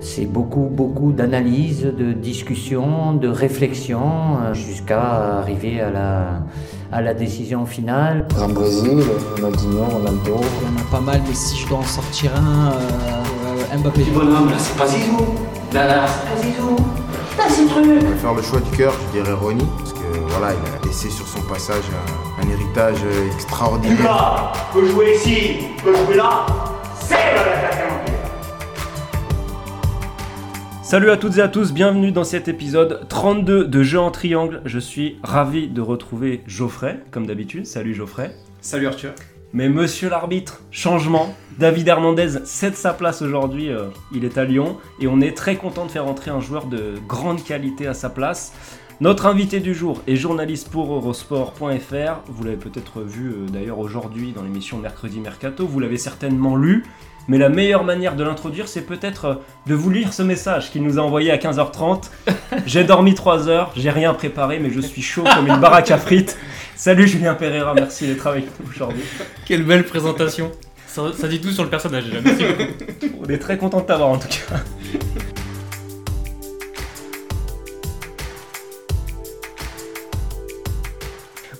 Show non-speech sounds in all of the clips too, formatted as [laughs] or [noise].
C'est beaucoup, beaucoup d'analyse, de discussion, de réflexion, euh, jusqu'à arriver à la, à la décision finale. En Brésil, Ronaldinho, Ronaldo. Il y en a pas mal, mais si je dois en sortir un, euh, Mbappé. bonhomme, là, c'est pas Zizou. Là, là, c'est pas Zizou. Là, c'est truc. Je vais faire le choix du cœur, je dirais Ronnie, parce que voilà, il a laissé sur son passage un, un héritage extraordinaire. Lucas peut jouer ici, peut jouer là. C'est le l'attaquant. Salut à toutes et à tous, bienvenue dans cet épisode 32 de Jeux en triangle. Je suis ravi de retrouver Geoffrey, comme d'habitude. Salut Geoffrey. Salut Arthur. Mais monsieur l'arbitre, changement. David Hernandez cède sa place aujourd'hui, euh, il est à Lyon. Et on est très content de faire entrer un joueur de grande qualité à sa place. Notre invité du jour est journaliste pour Eurosport.fr. Vous l'avez peut-être vu euh, d'ailleurs aujourd'hui dans l'émission Mercredi Mercato. Vous l'avez certainement lu. Mais la meilleure manière de l'introduire, c'est peut-être euh, de vous lire ce message qu'il nous a envoyé à 15h30. [laughs] J'ai dormi 3 heures, j'ai rien préparé, mais je suis chaud comme une baraque à frites. Salut Julien Pereira, merci d'être avec nous aujourd'hui. Quelle belle présentation. Ça, ça dit tout sur le personnage déjà. Merci beaucoup. On est très content de t'avoir en tout cas.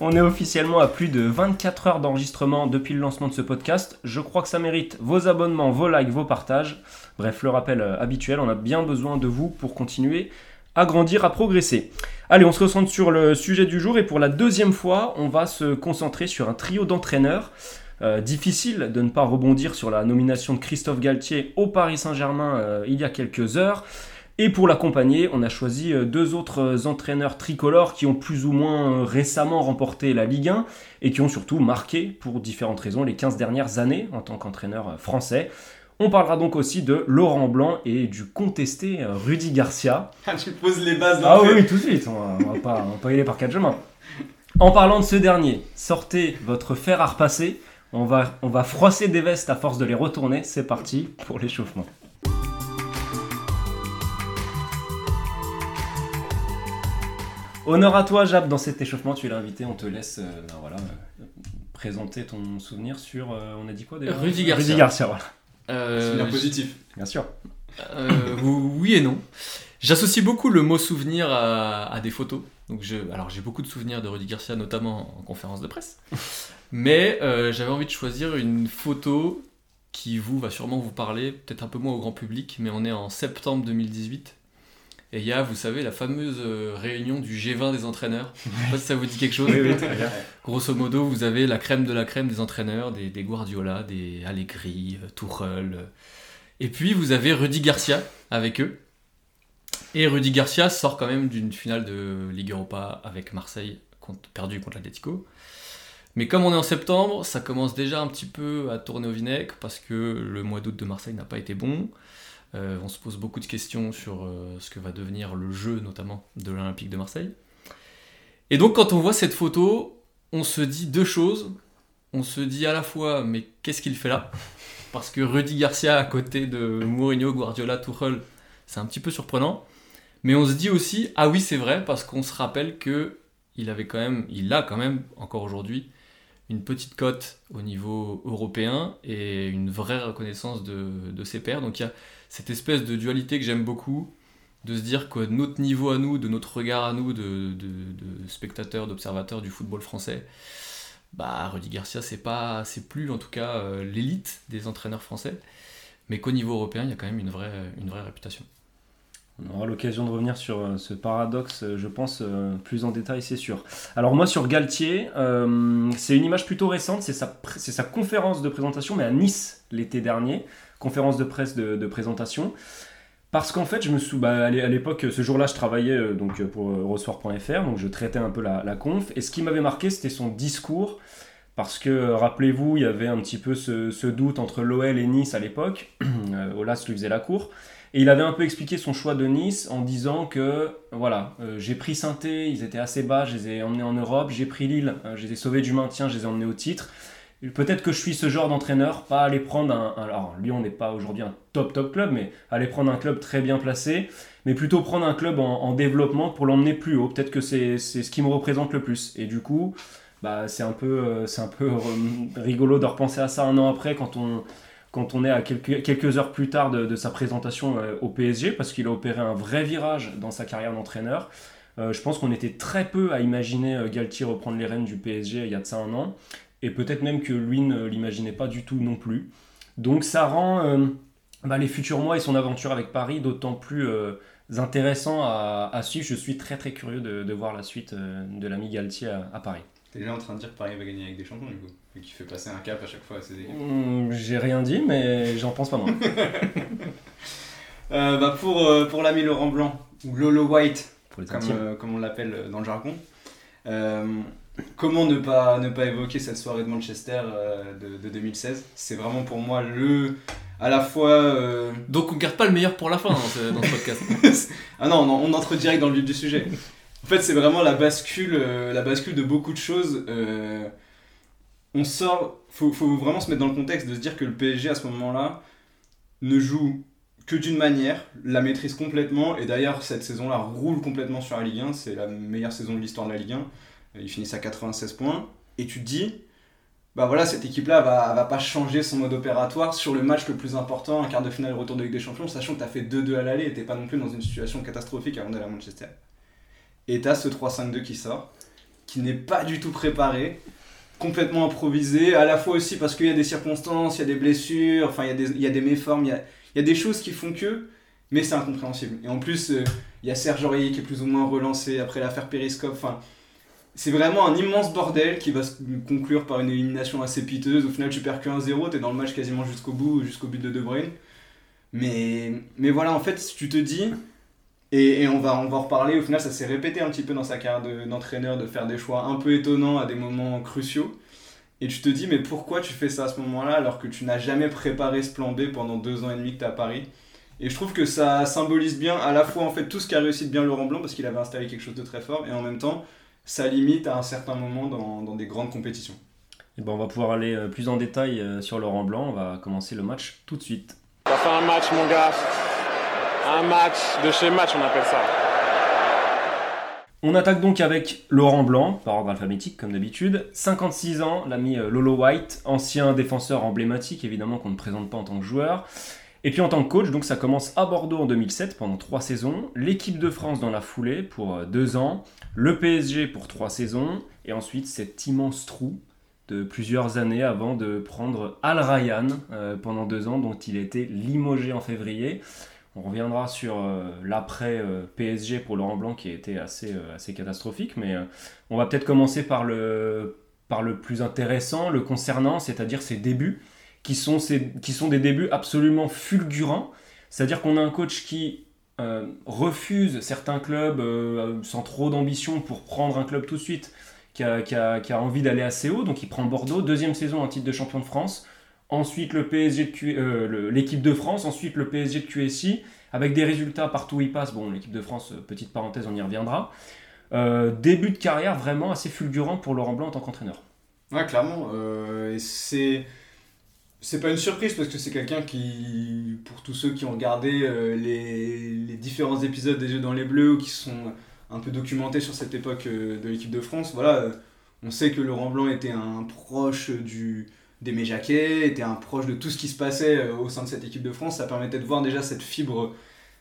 On est officiellement à plus de 24 heures d'enregistrement depuis le lancement de ce podcast. Je crois que ça mérite vos abonnements, vos likes, vos partages. Bref, le rappel euh, habituel, on a bien besoin de vous pour continuer à grandir, à progresser. Allez, on se concentre sur le sujet du jour et pour la deuxième fois, on va se concentrer sur un trio d'entraîneurs. Euh, difficile de ne pas rebondir sur la nomination de Christophe Galtier au Paris Saint-Germain euh, il y a quelques heures. Et pour l'accompagner, on a choisi euh, deux autres euh, entraîneurs tricolores qui ont plus ou moins euh, récemment remporté la Ligue 1 et qui ont surtout marqué pour différentes raisons les 15 dernières années en tant qu'entraîneur français. On parlera donc aussi de Laurent Blanc et du contesté Rudy Garcia. tu poses les bases Ah oui, oui, tout de suite, on va, on va pas, on va pas y aller par quatre chemins. En parlant de ce dernier, sortez votre fer à repasser. On va, on va froisser des vestes à force de les retourner. C'est parti pour l'échauffement. Honneur à toi, Jab, dans cet échauffement, tu es l'invité, on te laisse euh, ben voilà, euh, présenter ton souvenir sur, euh, on a dit quoi déjà Rudy Garcia. Rudy Garcia, voilà. Euh, Souvenir positif. Bien sûr. euh, oui et non. J'associe beaucoup le mot souvenir à, à des photos. Donc je, alors j'ai beaucoup de souvenirs de Rudy Garcia, notamment en conférence de presse. Mais euh, j'avais envie de choisir une photo qui vous va sûrement vous parler, peut-être un peu moins au grand public, mais on est en septembre 2018. Et il y a, vous savez, la fameuse euh, réunion du G20 des entraîneurs. Je sais pas si ça vous dit quelque chose. Oui, oui, très bien. Grosso modo, vous avez la crème de la crème des entraîneurs, des, des Guardiola, des Allegri, euh, Tuchel. euh. Et puis, vous avez Rudy Garcia avec eux. Et Rudy Garcia sort quand même d'une finale de Ligue Europa avec Marseille, contre, perdu contre l'Atlético. Mais comme on est en septembre, ça commence déjà un petit peu à tourner au vinaigre parce que le mois d'août de Marseille n'a pas été bon. Euh, on se pose beaucoup de questions sur euh, ce que va devenir le jeu, notamment de l'Olympique de Marseille. Et donc, quand on voit cette photo, on se dit deux choses. On se dit à la fois, mais qu'est-ce qu'il fait là? Parce que Rudy Garcia à côté de Mourinho, Guardiola, Tuchel, c'est un petit peu surprenant. Mais on se dit aussi, ah oui, c'est vrai, parce qu'on se rappelle que il avait quand même, il a quand même encore aujourd'hui une petite cote au niveau européen et une vraie reconnaissance de, ses pairs. Donc il y a cette espèce de dualité que j'aime beaucoup, de se dire que notre niveau à nous, de notre regard à nous, de, spectateurs, d'observateurs du football français, bah Rudy Garcia c'est pas, c'est plus en tout cas euh, l'élite des entraîneurs français, mais qu'au niveau européen il y a quand même une vraie réputation. On aura l'occasion de revenir sur euh, ce paradoxe, euh, je pense, euh, plus en détail, c'est sûr. Alors moi, sur Galtier, c'est une image plutôt récente, c'est sa, conférence de présentation, mais à Nice l'été dernier, conférence de presse de, présentation. Parce qu'en fait, je me suis, bah, à l'é- à l'époque, ce jour-là, je travaillais donc pour Eurosport.fr, donc je traitais un peu la, la conf. Et ce qui m'avait marqué, c'était son discours. Parce que, rappelez-vous, il y avait un petit peu ce, ce doute entre l'OL et Nice à l'époque. [clears throat] Olas lui faisait la cour. Et il avait un peu expliqué son choix de Nice en disant que, voilà, euh, j'ai pris saint ils étaient assez bas, je les ai emmenés en Europe. J'ai pris Lille, euh, je les ai sauvés du maintien, je les ai emmenés au titre. Peut-être que je suis ce genre d'entraîneur, pas aller prendre un. un- alors, Lyon n'est pas aujourd'hui un top top club, mais aller prendre un club très bien placé, mais plutôt prendre un club en, en développement pour l'emmener plus haut. Peut-être que c'est c'est ce qui me représente le plus. Et du coup, bah, c'est un peu, euh, c'est un peu euh, rigolo de repenser à ça un an après quand on, quand on est à quelques, heures plus tard de, sa présentation euh, au PSG, parce qu'il a opéré un vrai virage dans sa carrière d'entraîneur. Euh, je pense qu'on était très peu à imaginer euh, Galtier reprendre les rênes du PSG il y a de ça un an, et peut-être même que lui ne l'imaginait pas du tout non plus. Donc ça rend bah, les futurs mois et son aventure avec Paris d'autant plus intéressant à, suivre. Je suis très très curieux de, voir la suite de l'ami Galtier à Paris. T'es déjà en train de dire que Paris va gagner avec des champions du coup, et qui fait passer un cap à chaque fois à ses équipes. Hum, J'ai rien dit, mais j'en pense pas moins. [laughs] Euh, bah pour, euh, pour l'ami Laurent Blanc, ou Lolo White, Pour les comme, intimes. euh, comme on l'appelle dans le jargon. Euh, comment ne pas, ne pas évoquer cette soirée de Manchester euh, de, de 2016 C'est vraiment pour moi le. à la fois. euh, Donc on garde pas le meilleur pour la fin dans ce, dans ce podcast. [laughs] ah non, on, on entre direct dans le vif du sujet. En fait, c'est vraiment la bascule, euh, la bascule de beaucoup de choses. euh, on sort. Faut, faut vraiment se mettre dans le contexte de se dire que le PSG à ce moment-là ne joue que d'une manière, la maîtrise complètement, et d'ailleurs cette saison-là roule complètement sur la Ligue 1, c'est la meilleure saison de l'histoire de la Ligue 1, ils finissent à 96 points, et tu te dis, bah voilà, cette équipe-là va, va pas changer son mode opératoire sur le match le plus important, un quart de finale retour de Ligue des Champions, sachant que tu as fait 2-2 à l'aller et t'es pas non plus dans une situation catastrophique avant d'aller à Manchester. Et t'as ce 3-5-2 qui sort, qui n'est pas du tout préparé, complètement improvisé, à la fois aussi parce qu'il y a des circonstances, il y a des blessures, enfin il y a des, il y a des méformes, il y a, y a des choses qui font que, mais c'est incompréhensible. Et en plus, euh, il y a Serge Aurier qui est plus ou moins relancé après l'affaire Périscope, enfin c'est vraiment un immense bordel qui va se conclure par une élimination assez piteuse. Au final, tu perds que 1-0, t'es dans le match quasiment jusqu'au bout, jusqu'au but de De Bruyne. Mais, mais voilà, en fait, tu te dis, et, et on, va, on va en reparler, au final, ça s'est répété un petit peu dans sa carrière de- d'entraîneur de, faire des choix un peu étonnants à des moments cruciaux. Et tu te dis, mais pourquoi tu fais ça à ce moment-là alors que tu n'as jamais préparé ce plan B pendant deux ans et demi que tu à Paris? Et je trouve que ça symbolise bien à la fois en fait tout ce qu'a réussi de bien Laurent Blanc parce qu'il avait installé quelque chose de très fort et en même temps ça limite à un certain moment dans, dans des grandes compétitions. Et ben, on va pouvoir aller euh, plus en détail euh, sur Laurent Blanc. On va commencer le match tout de suite. Ça fait un match, mon gars. Un match de chez match, on appelle ça. On attaque donc avec Laurent Blanc, par ordre alphabétique comme d'habitude. 56 ans, l'ami euh, Lolo White, ancien défenseur emblématique évidemment qu'on ne présente pas en tant que joueur. Et puis en tant que coach, donc ça commence à Bordeaux en 2007 pendant trois saisons, l'équipe de France dans la foulée pour euh, deux ans, le PSG pour trois saisons, et ensuite cet immense trou de plusieurs années avant de prendre Al Ryan euh, pendant deux ans, dont il a limogé en février. On reviendra sur euh, l'après euh, PSG pour Laurent Blanc qui a été assez, euh, assez catastrophique, mais on va peut-être commencer par le, par le plus intéressant, le concernant, c'est-à-dire ses débuts, qui sont, qui sont des débuts absolument fulgurants. C'est-à-dire qu'on a un coach qui refuse certains clubs sans trop d'ambition pour prendre un club tout de suite, qui a, qui a- qui a envie d'aller assez haut, donc il prend Bordeaux, deuxième saison en titre de champion de France, ensuite le PSG euh, l'équipe de France, ensuite le PSG de QSI, avec des résultats partout où il passe. Bon, l'équipe de France, euh, petite parenthèse, on y reviendra. Euh, début de carrière vraiment assez fulgurant pour Laurent Blanc en tant qu'entraîneur. Ouais, clairement. euh, et c'est. C'est pas une surprise parce que c'est quelqu'un qui, pour tous ceux qui ont regardé euh, les, différents épisodes des Jeux dans les Bleus ou qui sont un peu documentés sur cette époque de l'équipe de France, voilà, on sait que Laurent Blanc était un proche du d'Aimé Jacquet, était un proche de tout ce qui se passait euh, au sein de cette équipe de France. Ça permettait de voir déjà cette fibre,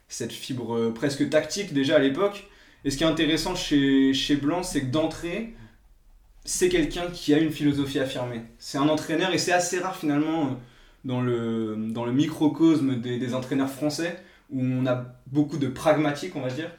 cette fibre euh, presque tactique déjà à l'époque. Et ce qui est intéressant chez, chez Blanc, c'est que d'entrée, c'est quelqu'un qui a une philosophie affirmée. C'est un entraîneur et c'est assez rare finalement euh, dans le, dans le microcosme des, entraîneurs français où on a beaucoup de pragmatiques, on va dire.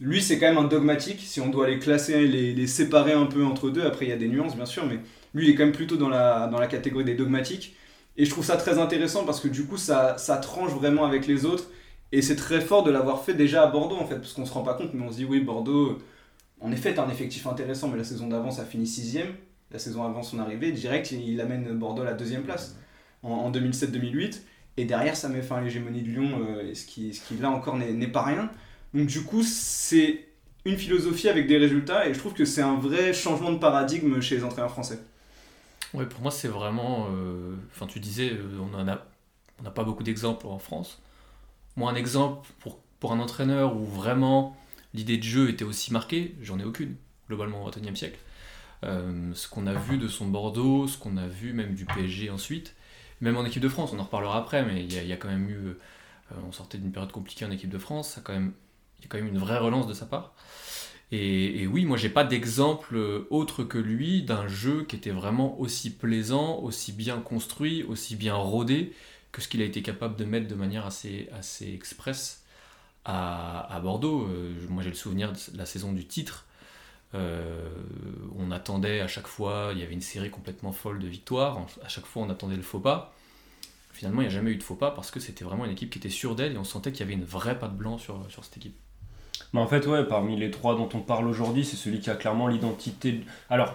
Lui, c'est quand même un dogmatique, si on doit les classer, les, les séparer un peu entre deux. Après, il y a des nuances, bien sûr, mais lui, il est quand même plutôt dans la, dans la catégorie des dogmatiques. Et je trouve ça très intéressant parce que du coup, ça, ça tranche vraiment avec les autres. Et c'est très fort de l'avoir fait déjà à Bordeaux, en fait, parce qu'on se rend pas compte, mais on se dit, oui, Bordeaux, en effet, t'as un effectif intéressant, mais la saison d'avant, ça finit sixième. La saison avant son arrivée, direct, il, amène Bordeaux à la deuxième place en, en 2007-2008. Et derrière, ça met fin à l'hégémonie de Lyon, euh, ce, qui, ce qui là encore n'est pas rien. Donc du coup, c'est une philosophie avec des résultats, et je trouve que c'est un vrai changement de paradigme chez les entraîneurs français. Ouais, pour moi, c'est vraiment. euh, Enfin, tu disais, euh, on en a, on n'a pas beaucoup d'exemples en France. Moi, un exemple pour, pour un entraîneur où vraiment l'idée de jeu était aussi marquée, j'en ai aucune, globalement, au XXIe siècle. Euh, ce qu'on a vu de son Bordeaux, ce qu'on a vu même du PSG ensuite. même en équipe de France, on en reparlera après, mais il y, a- quand même eu. on sortait d'une période compliquée en équipe de France, il y a quand même une vraie relance de sa part. Et, oui, moi j'ai pas d'exemple euh, autre que lui d'un jeu qui était vraiment aussi plaisant, aussi bien construit, aussi bien rodé que ce qu'il a été capable de mettre de manière assez, assez express à, Bordeaux. Euh, moi j'ai le souvenir de la saison du titre. Euh, on attendait à chaque fois, il y avait une série complètement folle de victoires, à chaque fois on attendait le faux pas. Finalement, il n'y a jamais eu de faux pas parce que c'était vraiment une équipe qui était sûre d'elle et on sentait qu'il y avait une vraie patte blanc sur, sur cette équipe. Mais en fait, ouais, parmi les trois dont on parle aujourd'hui, c'est celui qui a clairement l'identité. de- Alors,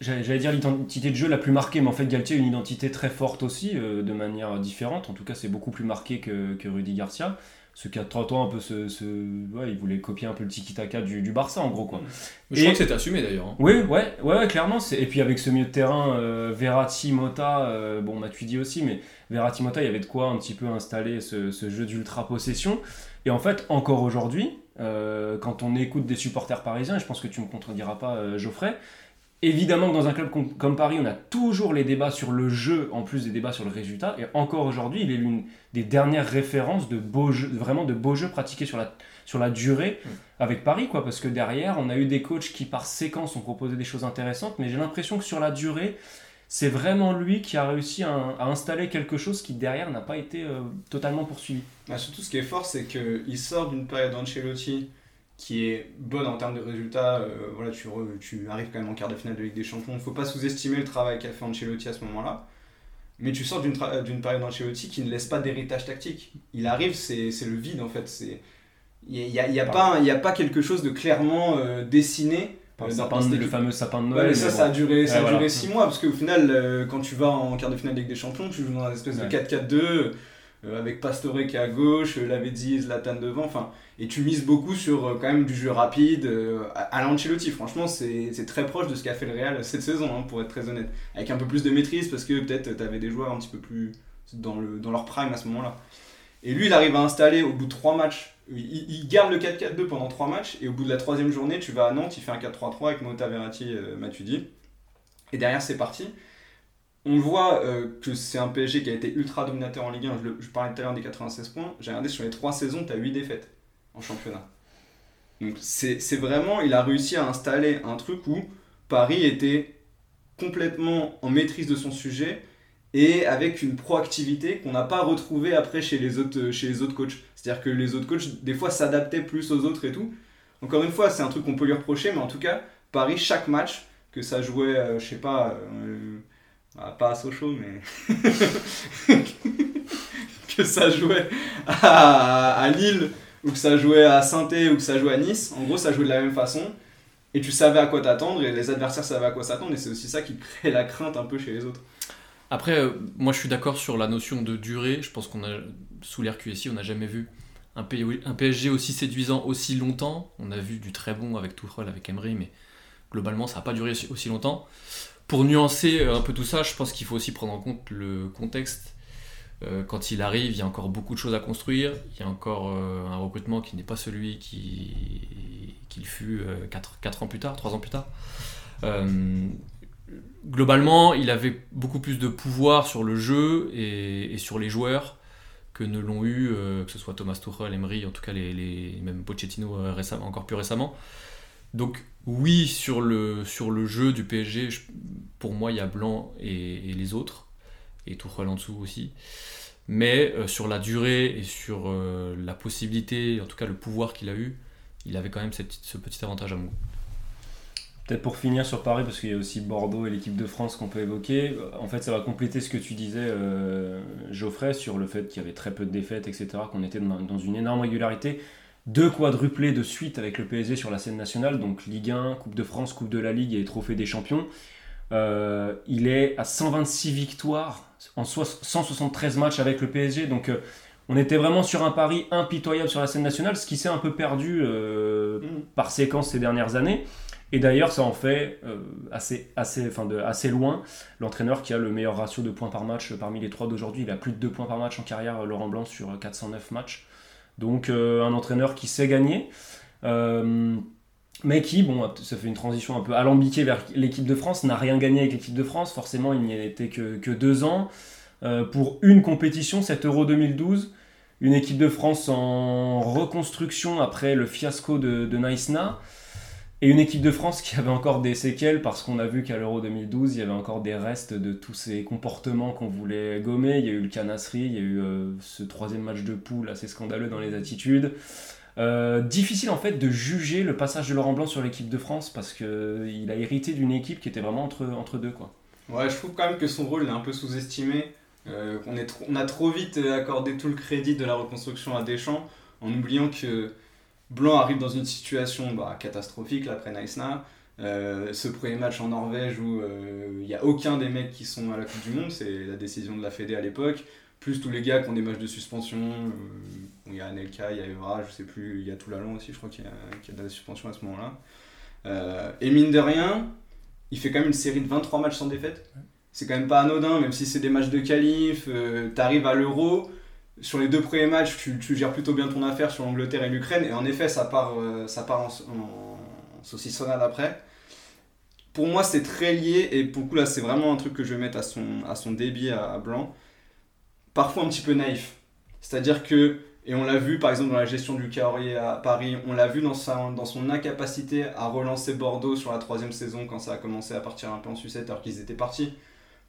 j'allais dire l'identité de jeu la plus marquée, mais en fait, Galtier a une identité très forte aussi, euh, de manière différente. En tout cas, c'est beaucoup plus marqué que, que Rudy Garcia. Ce qui a 30 ans, un peu ce. ce- Ouais, il voulait copier un peu le tiki-taka du, du Barça, en gros, quoi. Mais je Et- crois que c'était assumé d'ailleurs. hein. Oui, ouais, ouais, ouais, clairement. c'est- Et puis avec ce milieu de terrain, euh, Verratti, Mota, euh, bon, Matuidi aussi, mais Verratti, Mota, il y avait de quoi un petit peu installer ce, ce jeu d'ultra-possession. Et en fait, encore aujourd'hui, euh, quand on écoute des supporters parisiens, et je pense que tu me contrediras pas, euh, Geoffrey, évidemment que dans un club com- comme Paris, on a toujours les débats sur le jeu, en plus des débats sur le résultat. Et encore aujourd'hui, il est l'une des dernières références de beaux jeux, vraiment de beaux jeux pratiqués sur la, sur la durée avec Paris, quoi, parce que derrière, on a eu des coachs qui par séquence ont proposé des choses intéressantes, mais j'ai l'impression que sur la durée, c'est vraiment lui qui a réussi à, à installer quelque chose qui derrière n'a pas été euh, totalement poursuivi. Bah, surtout, ce qui est fort, c'est qu'il sort d'une période d'Ancelotti qui est bonne en termes de résultats. Euh, voilà, tu, re- tu arrives quand même en quart de finale de Ligue des Champions. Il ne faut pas sous-estimer le travail qu'a fait Ancelotti à ce moment-là. Mais tu sors d'une d'une période d'Ancelotti qui ne laisse pas d'héritage tactique. Il arrive, c'est le vide en fait. Il n'y a, il y a pas, y a pas quelque chose de clairement euh, dessiné. Euh, le, sapin le fameux sapin de Ouais, Noël. mais ça, mais ça a bon. duré, ça a Ouais, voilà. duré 6 mois, parce qu'au final, euh, quand tu vas en quart de finale de Ligue des Champions, tu joues dans un espèce Ouais. de 4-4-2, euh, avec Pastore qui est à gauche, euh, Lavezzi Zlatan devant, enfin, et tu mises beaucoup sur euh, quand même du jeu rapide, euh, à l'Ancelotti, franchement, c'est c'est très proche de ce qu'a fait le Real cette saison, hein, pour être très honnête, avec un peu plus de maîtrise, parce que peut-être tu avais des joueurs un petit peu plus dans, le, dans leur prime à ce moment-là. Et lui, il arrive à installer au bout de 3 matchs, il, garde le 4-4-2 pendant 3 matchs, et au bout de la troisième journée, tu vas à Nantes, il fait un 4-3-3 avec Mota Verratti, euh, Matuidi. Et derrière, c'est parti. On voit euh, que c'est un PSG qui a été ultra dominateur en Ligue 1. Je, je parlais tout à l'heure des 96 points. J'ai regardé sur les 3 saisons, tu as 8 défaites en championnat. Donc c'est vraiment, il a réussi à installer un truc où Paris était complètement en maîtrise de son sujet et avec une proactivité qu'on n'a pas retrouvée après chez les autres, chez les autres coachs. C'est-à-dire que les autres coachs, des fois, s'adaptaient plus aux autres et tout. Encore une fois, c'est un truc qu'on peut lui reprocher, mais en tout cas, Paris, chaque match, que ça jouait, euh, je sais pas, euh, ah, pas à Sochaux, mais [laughs] que ça jouait à, à Lille, ou que ça jouait à saint ou que ça jouait à Nice, en gros, ça jouait de la même façon. Et tu savais à quoi t'attendre, et les adversaires savaient à quoi s'attendre, et c'est aussi ça qui crée la crainte un peu chez les autres. Après, euh, moi je suis d'accord sur la notion de durée. Je pense qu'on a, sous l'ère QSI, on n'a jamais vu un, PSG aussi séduisant aussi longtemps. On a vu du très bon avec Tuchel, avec Emery, mais globalement ça n'a pas duré aussi longtemps. Pour nuancer euh, un peu tout ça, je pense qu'il faut aussi prendre en compte le contexte. Euh, quand il arrive, il y a encore beaucoup de choses à construire. Il y a encore un recrutement qui n'est pas celui qui- qu'il fut 4, ans plus tard, 3 ans plus tard. Globalement, il avait beaucoup plus de pouvoir sur le jeu et, sur les joueurs que ne l'ont eu, euh, que ce soit Thomas Tuchel, Emery, en tout cas les, les- même Pochettino euh, encore plus récemment. Donc oui, sur le, sur le jeu du PSG, pour moi, il y a Blanc et, les autres, et Tuchel en dessous aussi. Mais euh, sur la durée et sur la possibilité, en tout cas le pouvoir qu'il a eu, il avait quand même ce petit avantage à mon goût. Peut-être pour finir sur Paris, parce qu'il y a aussi Bordeaux et l'équipe de France qu'on peut évoquer. En fait, ça va compléter ce que tu disais, euh, Geoffrey, sur le fait qu'il y avait très peu de défaites, etc., qu'on était dans, une énorme régularité. Deux quadruplés de suite avec le PSG sur la scène nationale, donc Ligue 1, Coupe de France, Coupe de la Ligue et Trophée des Champions. Euh, il est à 126 victoires en soix- 173 matchs avec le PSG, donc euh, on était vraiment sur un pari impitoyable sur la scène nationale, ce qui s'est un peu perdu euh, par séquence ces dernières années. Et d'ailleurs, ça en fait euh, assez, assez, assez loin l'entraîneur qui a le meilleur ratio de points par match parmi les trois d'aujourd'hui. Il a plus de 2 points par match en carrière, Laurent Blanc, sur 409 matchs. Donc euh, un entraîneur qui sait gagner. Euh, mais qui, bon, ça fait une transition un peu alambiquée vers l'équipe de France, n'a rien gagné avec l'équipe de France. Forcément, il n'y était que, que deux ans. euh, pour une compétition, cet Euro 2012. Une équipe de France en reconstruction après le fiasco de Naïsna. Et une équipe de France qui avait encore des séquelles parce qu'on a vu qu'à l'Euro 2012, il y avait encore des restes de tous ces comportements qu'on voulait gommer. Il y a eu le canasserie, il y a eu euh, ce troisième match de poule assez scandaleux dans les attitudes. Euh, difficile en fait de juger le passage de Laurent Blanc sur l'équipe de France parce qu'il a hérité d'une équipe qui était vraiment entre, entre deux. Quoi. Ouais, je trouve quand même que son rôle est un peu sous-estimé. Euh, on a trop vite accordé tout le crédit de la reconstruction à Deschamps en oubliant que Blanc arrive dans une situation bah, catastrophique là, après Naïsna. Euh, ce premier match en Norvège où euh, il n'y a aucun des mecs qui sont à la Coupe du Monde, c'est la décision de la Fédé à l'époque, plus tous les gars qui ont des matchs de suspension. euh, Il y a Anelka, il y a Evra, je sais plus, il y a Toulalan aussi, je crois qu'il y, a- qu'il y a de la suspension à ce moment-là. Euh, et mine de rien, il fait quand même une série de 23 matchs sans défaite. C'est quand même pas anodin, même si c'est des matchs de qualif, euh, t'arrives à l'Euro. Sur les deux premiers matchs, tu, gères plutôt bien ton affaire sur l'Angleterre et l'Ukraine, et en effet, ça part, euh, ça part en, en saucissonnade après. Pour moi, c'est très lié, et pour le coup, là, c'est vraiment un truc que je vais mettre à son, débit à, à Blanc. Parfois un petit peu naïf. C'est-à-dire que, et on l'a vu par exemple dans la gestion du Caorier à Paris, on l'a vu dans, sa, dans son incapacité à relancer Bordeaux sur la troisième saison quand ça a commencé à partir un peu en sucette alors qu'ils étaient partis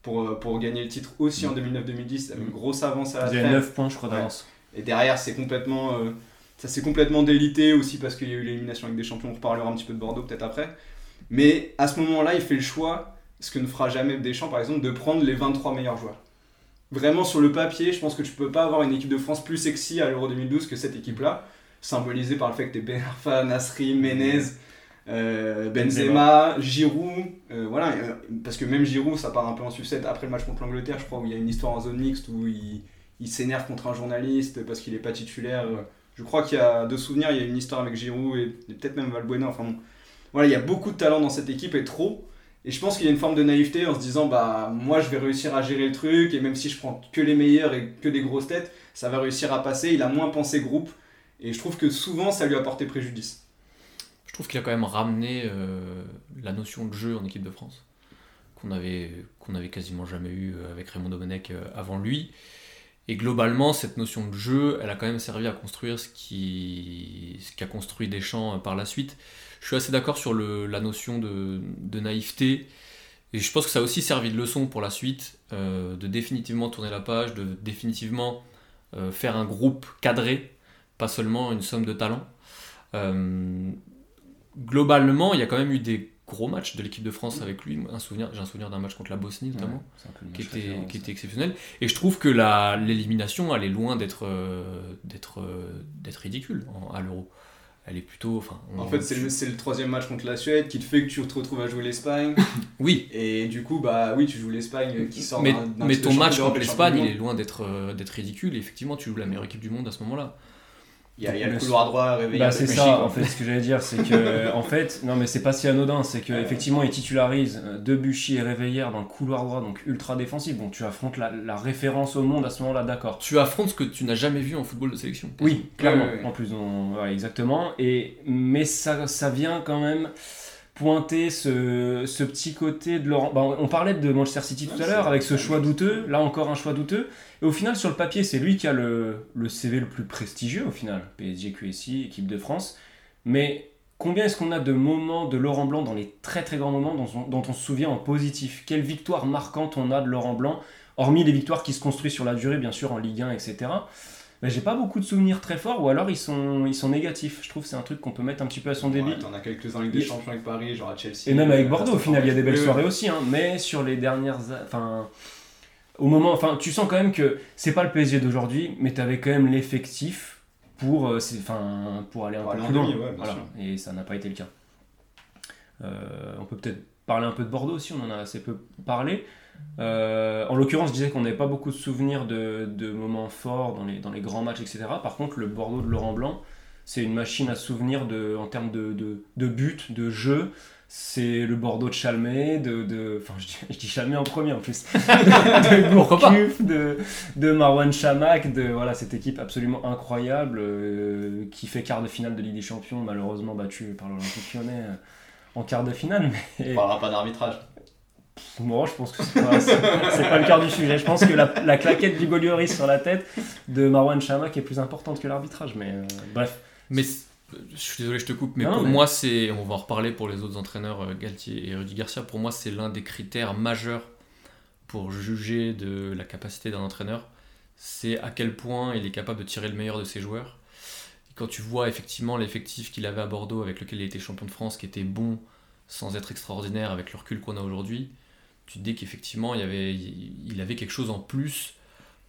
pour, euh, pour gagner le titre aussi en 2009-2010. Il y avait une grosse avance à la Il y a fin. 9 points, je crois, d'avance. Et derrière, c'est complètement, euh, ça s'est complètement délité aussi parce qu'il y a eu l'élimination avec des champions. On reparlera un petit peu de Bordeaux peut-être après. Mais à ce moment-là, il fait le choix, ce que ne fera jamais Deschamps par exemple, de prendre les 23 meilleurs joueurs. Vraiment sur le papier, je pense que tu peux pas avoir une équipe de France plus sexy à l'Euro 2012 que cette équipe-là, symbolisée par le fait que t'es Ben Arfa, Nasri, Menez, euh, Benzema, Giroud, euh, voilà, euh, parce que même Giroud, ça part un peu en sucette après le match contre l'Angleterre, je crois, où il y a une histoire en zone mixte où il, il s'énerve contre un journaliste parce qu'il est pas titulaire. Je crois qu'il y a de souvenirs, il y a une histoire avec Giroud et, et peut-être même Valbuena. Enfin bon, voilà, il y a beaucoup de talent dans cette équipe et trop. Et je pense qu'il y a une forme de naïveté en se disant bah moi je vais réussir à gérer le truc et même si je prends que les meilleurs et que des grosses têtes, ça va réussir à passer. Il a moins pensé groupe et je trouve que souvent ça lui a porté préjudice. Trouve qu'il a quand même ramené euh, la notion de jeu en équipe de France, qu'on avait, avait quasiment jamais eu euh, avec Raymond Domenech euh, avant lui. Et globalement, cette notion de jeu, elle a quand même servi à construire ce qui qu'a construit Deschamps par la suite. Je suis assez d'accord sur la notion de, naïveté. Et je pense que ça a aussi servi de leçon pour la suite, de définitivement tourner la page, de définitivement faire un groupe cadré, pas seulement une somme de talents. Globalement, il y a quand même eu des gros matchs de l'équipe de France avec lui. Un souvenir, j'ai un souvenir d'un match contre la Bosnie notamment, Ouais, c'est un peu le qui, match était, qui était exceptionnel. Et je trouve que la- l'élimination, elle est loin d'être euh, d'être euh, d'être ridicule en- à l'Euro. Elle est plutôt, enfin, on- En fait, c'est le, c'est le troisième match contre la Suède qui te fait que tu te retrouves à jouer l'Espagne. [laughs] oui, Et du coup, bah oui, tu joues l'Espagne qui sort mais, d'un- d'un mais ton match contre l'Espagne, il est loin d'être euh, d'être ridicule. Et effectivement, tu joues la meilleure équipe du monde à ce moment-là. Il y a, il y a le Le- couloir droit réveillé. Bah, c'est ça, en fait, ce que j'allais dire, c'est que, [laughs] en fait, non, mais c'est pas si anodin, c'est qu'effectivement, il titularise euh, Debuchy et Réveillère dans le couloir droit, donc ultra défensif. Bon, tu affrontes la, la référence au monde à ce moment-là, d'accord. Tu affrontes ce que tu n'as jamais vu en football de sélection. Oui, clairement, ouais, ouais. en plus, on- ouais, exactement. Et, mais ça, ça vient quand même pointer ce, ce petit côté de Laurent. bah, on parlait de Manchester City tout Ouais, à l'heure avec ce choix douteux, là encore un choix douteux. Et au final, sur le papier, c'est lui qui a le, le CV le plus prestigieux au final. PSG, QSI, équipe de France. Mais combien est-ce qu'on a de moments de Laurent Blanc dans les très très grands moments dont on, dont on se souvient en positif? Quelle victoire marquante on a de Laurent Blanc Hormis les victoires qui se construisent sur la durée, bien sûr, en Ligue 1, etc. Mais j'ai pas beaucoup de souvenirs très forts, ou alors ils sont, ils sont négatifs. Je trouve que c'est un truc qu'on peut mettre un petit peu à son débit. Ouais, T'en as quelques-uns avec des champions avec Paris, genre à Chelsea. Et même avec euh, Bordeaux, au final, il y a des belles Oui, oui. soirées aussi. Hein, mais sur les dernières. Enfin. Au moment. Enfin, tu sens quand même que c'est pas le PSG d'aujourd'hui, mais tu avais quand même l'effectif pour, euh, enfin, pour aller un Pour peu plus loin. ouais, Voilà. Et ça n'a pas été le cas. Euh, on peut peut-être parler un peu de Bordeaux aussi, on en a assez peu parlé. Euh, en l'occurrence, je disais qu'on n'avait pas beaucoup de souvenirs de, de moments forts dans les, dans les grands matchs, etc. Par contre, le Bordeaux de Laurent Blanc, c'est une machine à souvenir de, en termes de, de, de but, de jeu. C'est le Bordeaux de Chalmé, de, de enfin je dis, je dis Chalmé en premier en plus, [laughs] de [laughs] Gourcuff, de, de Marwan Chamak, de voilà cette équipe absolument incroyable euh, qui fait quart de finale de Ligue des Champions, malheureusement battue par l'Olympique Lyonnais euh, en quart de finale. Mais... On parlera pas d'arbitrage. Moi, je pense que c'est pas, pas le cœur du sujet. Je pense que la, la claquette du Golioris sur la tête de Marwan Chamak est plus importante que l'arbitrage. Mais euh, bref. Mais je suis désolé, je te coupe, mais Non, pour mais- moi, c'est, on va en reparler pour les autres entraîneurs, euh, Galtier et Rudy Garcia. Pour moi, c'est l'un des critères majeurs pour juger de la capacité d'un entraîneur. C'est à quel point il est capable de tirer le meilleur de ses joueurs. Et quand tu vois effectivement l'effectif qu'il avait à Bordeaux, avec lequel il était champion de France, qui était bon sans être extraordinaire avec le recul qu'on a aujourd'hui, tu te dis qu'effectivement il, y avait, il avait quelque chose en plus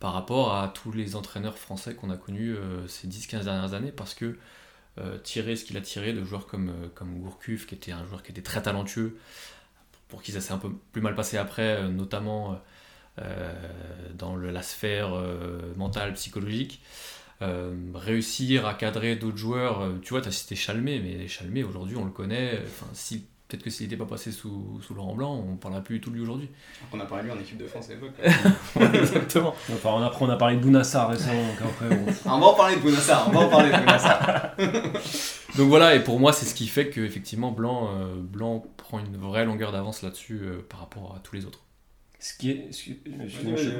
par rapport à tous les entraîneurs français qu'on a connus euh, ces 10-15 dernières années parce que euh, tirer ce qu'il a tiré de joueurs comme, euh, comme Gourcuff, qui était un joueur qui était très talentueux, pour qui ça s'est un peu plus mal passé après, notamment dans la sphère mentale, psychologique. Réussir à cadrer d'autres joueurs, tu vois, tu as cité Chalmé, mais Chalmé aujourd'hui on le connaît, enfin, si, peut-être que s'il n'était pas passé sous, sous Laurent Blanc, on ne parlera plus du tout de lui aujourd'hui. On a parlé de lui en équipe de France à l'époque. [laughs] Exactement. Enfin, on, après, on a parlé de Bounassar récemment. Donc après, on- Ah, on va en parler de Bounassar, on va en parler de Bounassar. [laughs] Donc voilà, et pour moi, c'est ce qui fait que effectivement Blanc, euh, Blanc prend une vraie longueur d'avance là-dessus euh, par rapport à tous les autres. Ce qui est, ce qui-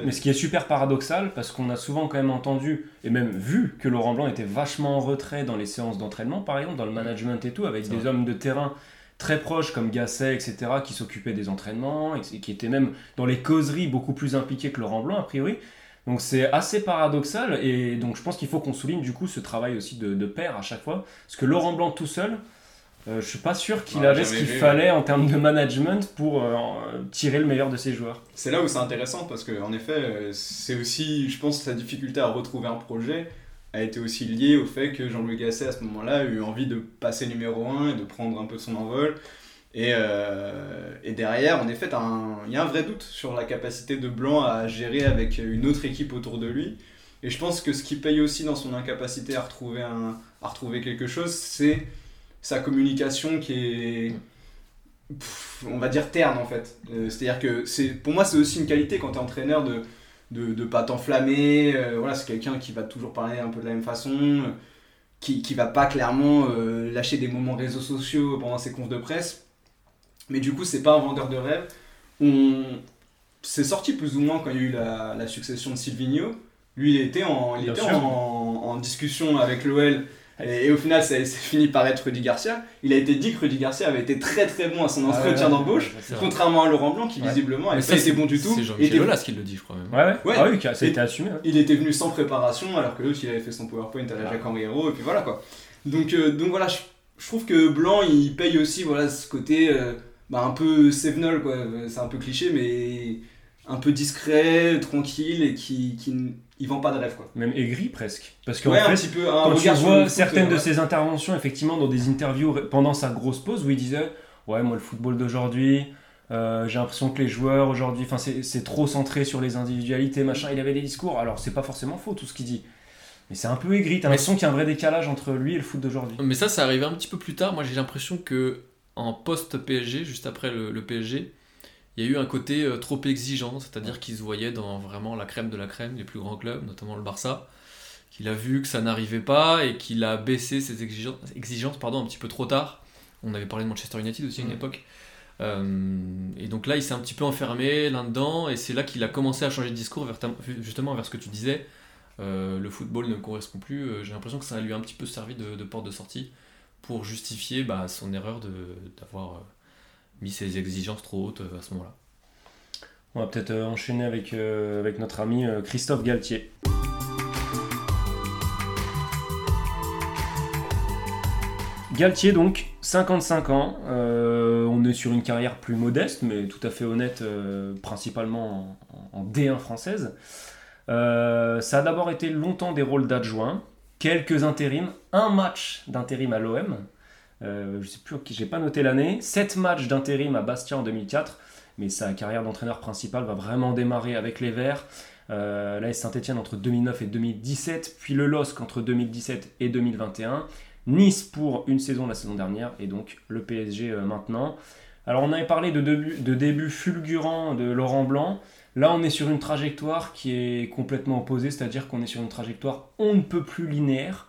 mais ce qui est super paradoxal, parce qu'on a souvent quand même entendu, et même vu, que Laurent Blanc était vachement en retrait dans les séances d'entraînement, par exemple, dans le management et tout, avec des vrai. hommes de terrain très proches comme Gasset, etc., qui s'occupaient des entraînements, et qui étaient même dans les causeries beaucoup plus impliqués que Laurent Blanc, a priori. Donc c'est assez paradoxal, et donc je pense qu'il faut qu'on souligne du coup ce travail aussi de, de pair à chaque fois, parce que Laurent Blanc tout seul, euh, je suis pas sûr qu'il Ouais, avait ce qu'il fallait en termes de management pour euh, tirer le meilleur de ses joueurs. C'est là où c'est intéressant parce que en effet, euh, c'est aussi, je pense, sa difficulté à retrouver un projet a été aussi liée au fait que Jean-Louis Gasset à ce moment-là a eu envie de passer numéro 1 et de prendre un peu son envol. Et, euh, et derrière, en effet, il y a un vrai doute sur la capacité de Blanc à gérer avec une autre équipe autour de lui. Et je pense que ce qui paye aussi dans son incapacité à retrouver, à retrouver quelque chose, c'est sa communication qui est, on va dire, terne en fait. Euh, C'est-à-dire que pour moi, c'est aussi une qualité quand tu es entraîneur de de, de pas t'enflammer. euh, voilà, c'est quelqu'un qui va toujours parler un peu de la même façon, euh, qui, qui va pas clairement euh, lâcher des moments réseaux sociaux pendant ses confs de presse. Mais du coup, c'est pas un vendeur de rêve. On... C'est sorti plus ou moins quand il y a eu la, la succession de Silvino. Lui, il était en, il était en, en discussion avec l'OL. Et, et au final, ça, ça finit par être Rudy Garcia. Il a été dit que Rudy Garcia avait été très très bon à son entretien d'embauche, C'est contrairement à Laurent Blanc qui Ouais. visiblement Mais avait ça, pas été c'est- bon du tout. C'est Jean-Michel Aulas qui le dit, je crois même. Ouais, ouais. Ouais. Ah oui, ça a Et- été assumé. il était venu sans préparation alors que l'autre il avait fait son PowerPoint à la Jacques Henri et puis voilà quoi. Donc, euh, donc voilà, je, je trouve que Blanc il paye aussi voilà, ce côté euh, bah, un peu Sevenol quoi, c'est un peu cliché mais un peu discret, tranquille et qui, qui il vend pas de rêve quoi. Même aigri presque. Parce Ouais, un fait, petit peu un quand tu vois certaines euh, de ouais. ses interventions, effectivement, dans des interviews pendant sa grosse pause, où il disait Ouais, moi, le football d'aujourd'hui, euh, j'ai l'impression que les joueurs aujourd'hui, enfin, c'est c'est trop centré sur les individualités, machin. Il avait des discours, alors c'est pas forcément faux tout ce qu'il dit. Mais c'est un peu aigri, t'as l'impression qu'il y a un vrai décalage entre lui et le foot d'aujourd'hui. Mais ça, ça arrivé un petit peu plus tard. Moi, j'ai l'impression que en post-PSG, juste après le, le PSG, il y a eu un côté euh, trop exigeant, c'est-à-dire qu'il se voyait dans vraiment la crème de la crème, les plus grands clubs, notamment le Barça, qu'il a vu que ça n'arrivait pas et qu'il a baissé ses exigences, exigences pardon, un petit peu trop tard. On avait parlé de Manchester United aussi à une époque. Euh, et donc là, il s'est un petit peu enfermé là-dedans, et c'est là qu'il a commencé à changer de discours vers ta- justement vers ce que tu disais. Euh, le football ne me correspond plus. J'ai l'impression que ça lui a un petit peu servi de, de porte de sortie pour justifier bah, son erreur d'avoir mis ses exigences trop hautes euh, à ce moment-là. On va peut-être euh, enchaîner avec, euh, avec notre ami Christophe Galtier. Galtier donc, 55 ans, on est sur une carrière plus modeste mais tout à fait honnête, principalement en, en D1 française. Ça a d'abord été longtemps des rôles d'adjoint, quelques intérims, un match d'intérim à l'OM, euh, je sais plus, j'ai pas noté l'année, 7 matchs d'intérim à Bastia en 2004, mais sa carrière d'entraîneur principal va vraiment démarrer avec les Verts. Euh, là, Saint-Etienne entre 2009 et 2017, puis le LOSC entre 2017 et 2021. Nice pour une saison la saison dernière, et donc le PSG euh, maintenant. Alors, on avait parlé de de début fulgurant de Laurent Blanc. Là, on est sur une trajectoire qui est complètement opposée, c'est-à-dire qu'on est sur une trajectoire on ne peut plus linéaire.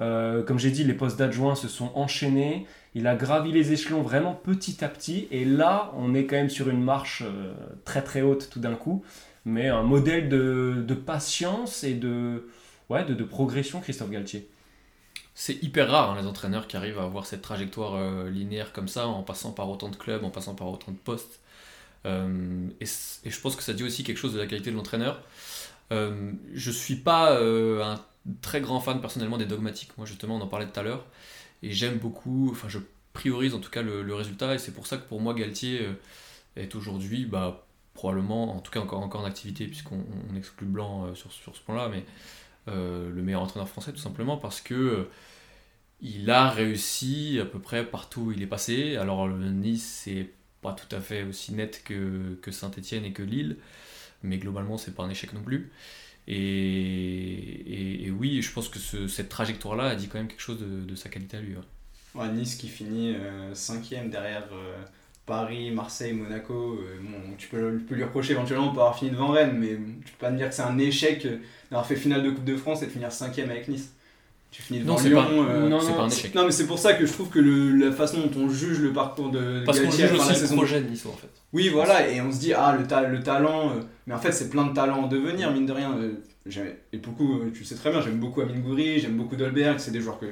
Euh, comme j'ai dit, les postes d'adjoint se sont enchaînés. Il a gravi les échelons vraiment petit à petit. Et là, on est quand même sur une marche euh, très très haute tout d'un coup. Mais un modèle de, patience et de, ouais, de, progression, Christophe Galtier. C'est hyper rare hein, les entraîneurs qui arrivent à avoir cette trajectoire euh, linéaire comme ça en passant par autant de clubs, en passant par autant de postes. Et, et je pense que ça dit aussi quelque chose de la qualité de l'entraîneur. Je suis pas un très grand fan personnellement des dogmatiques. Moi justement on en parlait tout à l'heure et j'aime beaucoup. Enfin je priorise en tout cas le, résultat et c'est pour ça que pour moi Galtier euh, est aujourd'hui bah, probablement, en tout cas encore, en activité puisqu'on on exclut Blanc euh, sur, ce point-là, mais euh, le meilleur entraîneur français tout simplement parce que il a réussi à peu près partout où il est passé. Alors le Nice c'est pas tout à fait aussi net que, que Saint-Etienne et que Lille, mais globalement c'est pas un échec non plus. Et, et- oui, je pense que ce- cette trajectoire-là a dit quand même quelque chose de, sa qualité à lui. ouais. Nice qui finit 5ème derrière euh, Paris, Marseille, Monaco. euh, tu peux, lui reprocher éventuellement de avoir fini devant Rennes, mais tu peux pas me dire que c'est un échec euh, d'avoir fait finale de Coupe de France et de finir 5ème avec Nice. Tu finis devant Non, c'est Lyon. pas, euh, non, c'est non, pas un échec. Non, mais c'est pour ça que je trouve que le- la façon dont on juge le parcours de Parce qu'on juge aussi la le saison- projet de Nice en fait. Oui, voilà, et on se dit, ah, le, ta- le talent. euh, mais en fait, c'est plein de talents en devenir, mine de rien. euh, et beaucoup, euh, tu le sais très bien, j'aime beaucoup Amine Gouiri, j'aime beaucoup Dolberg, c'est des joueurs que,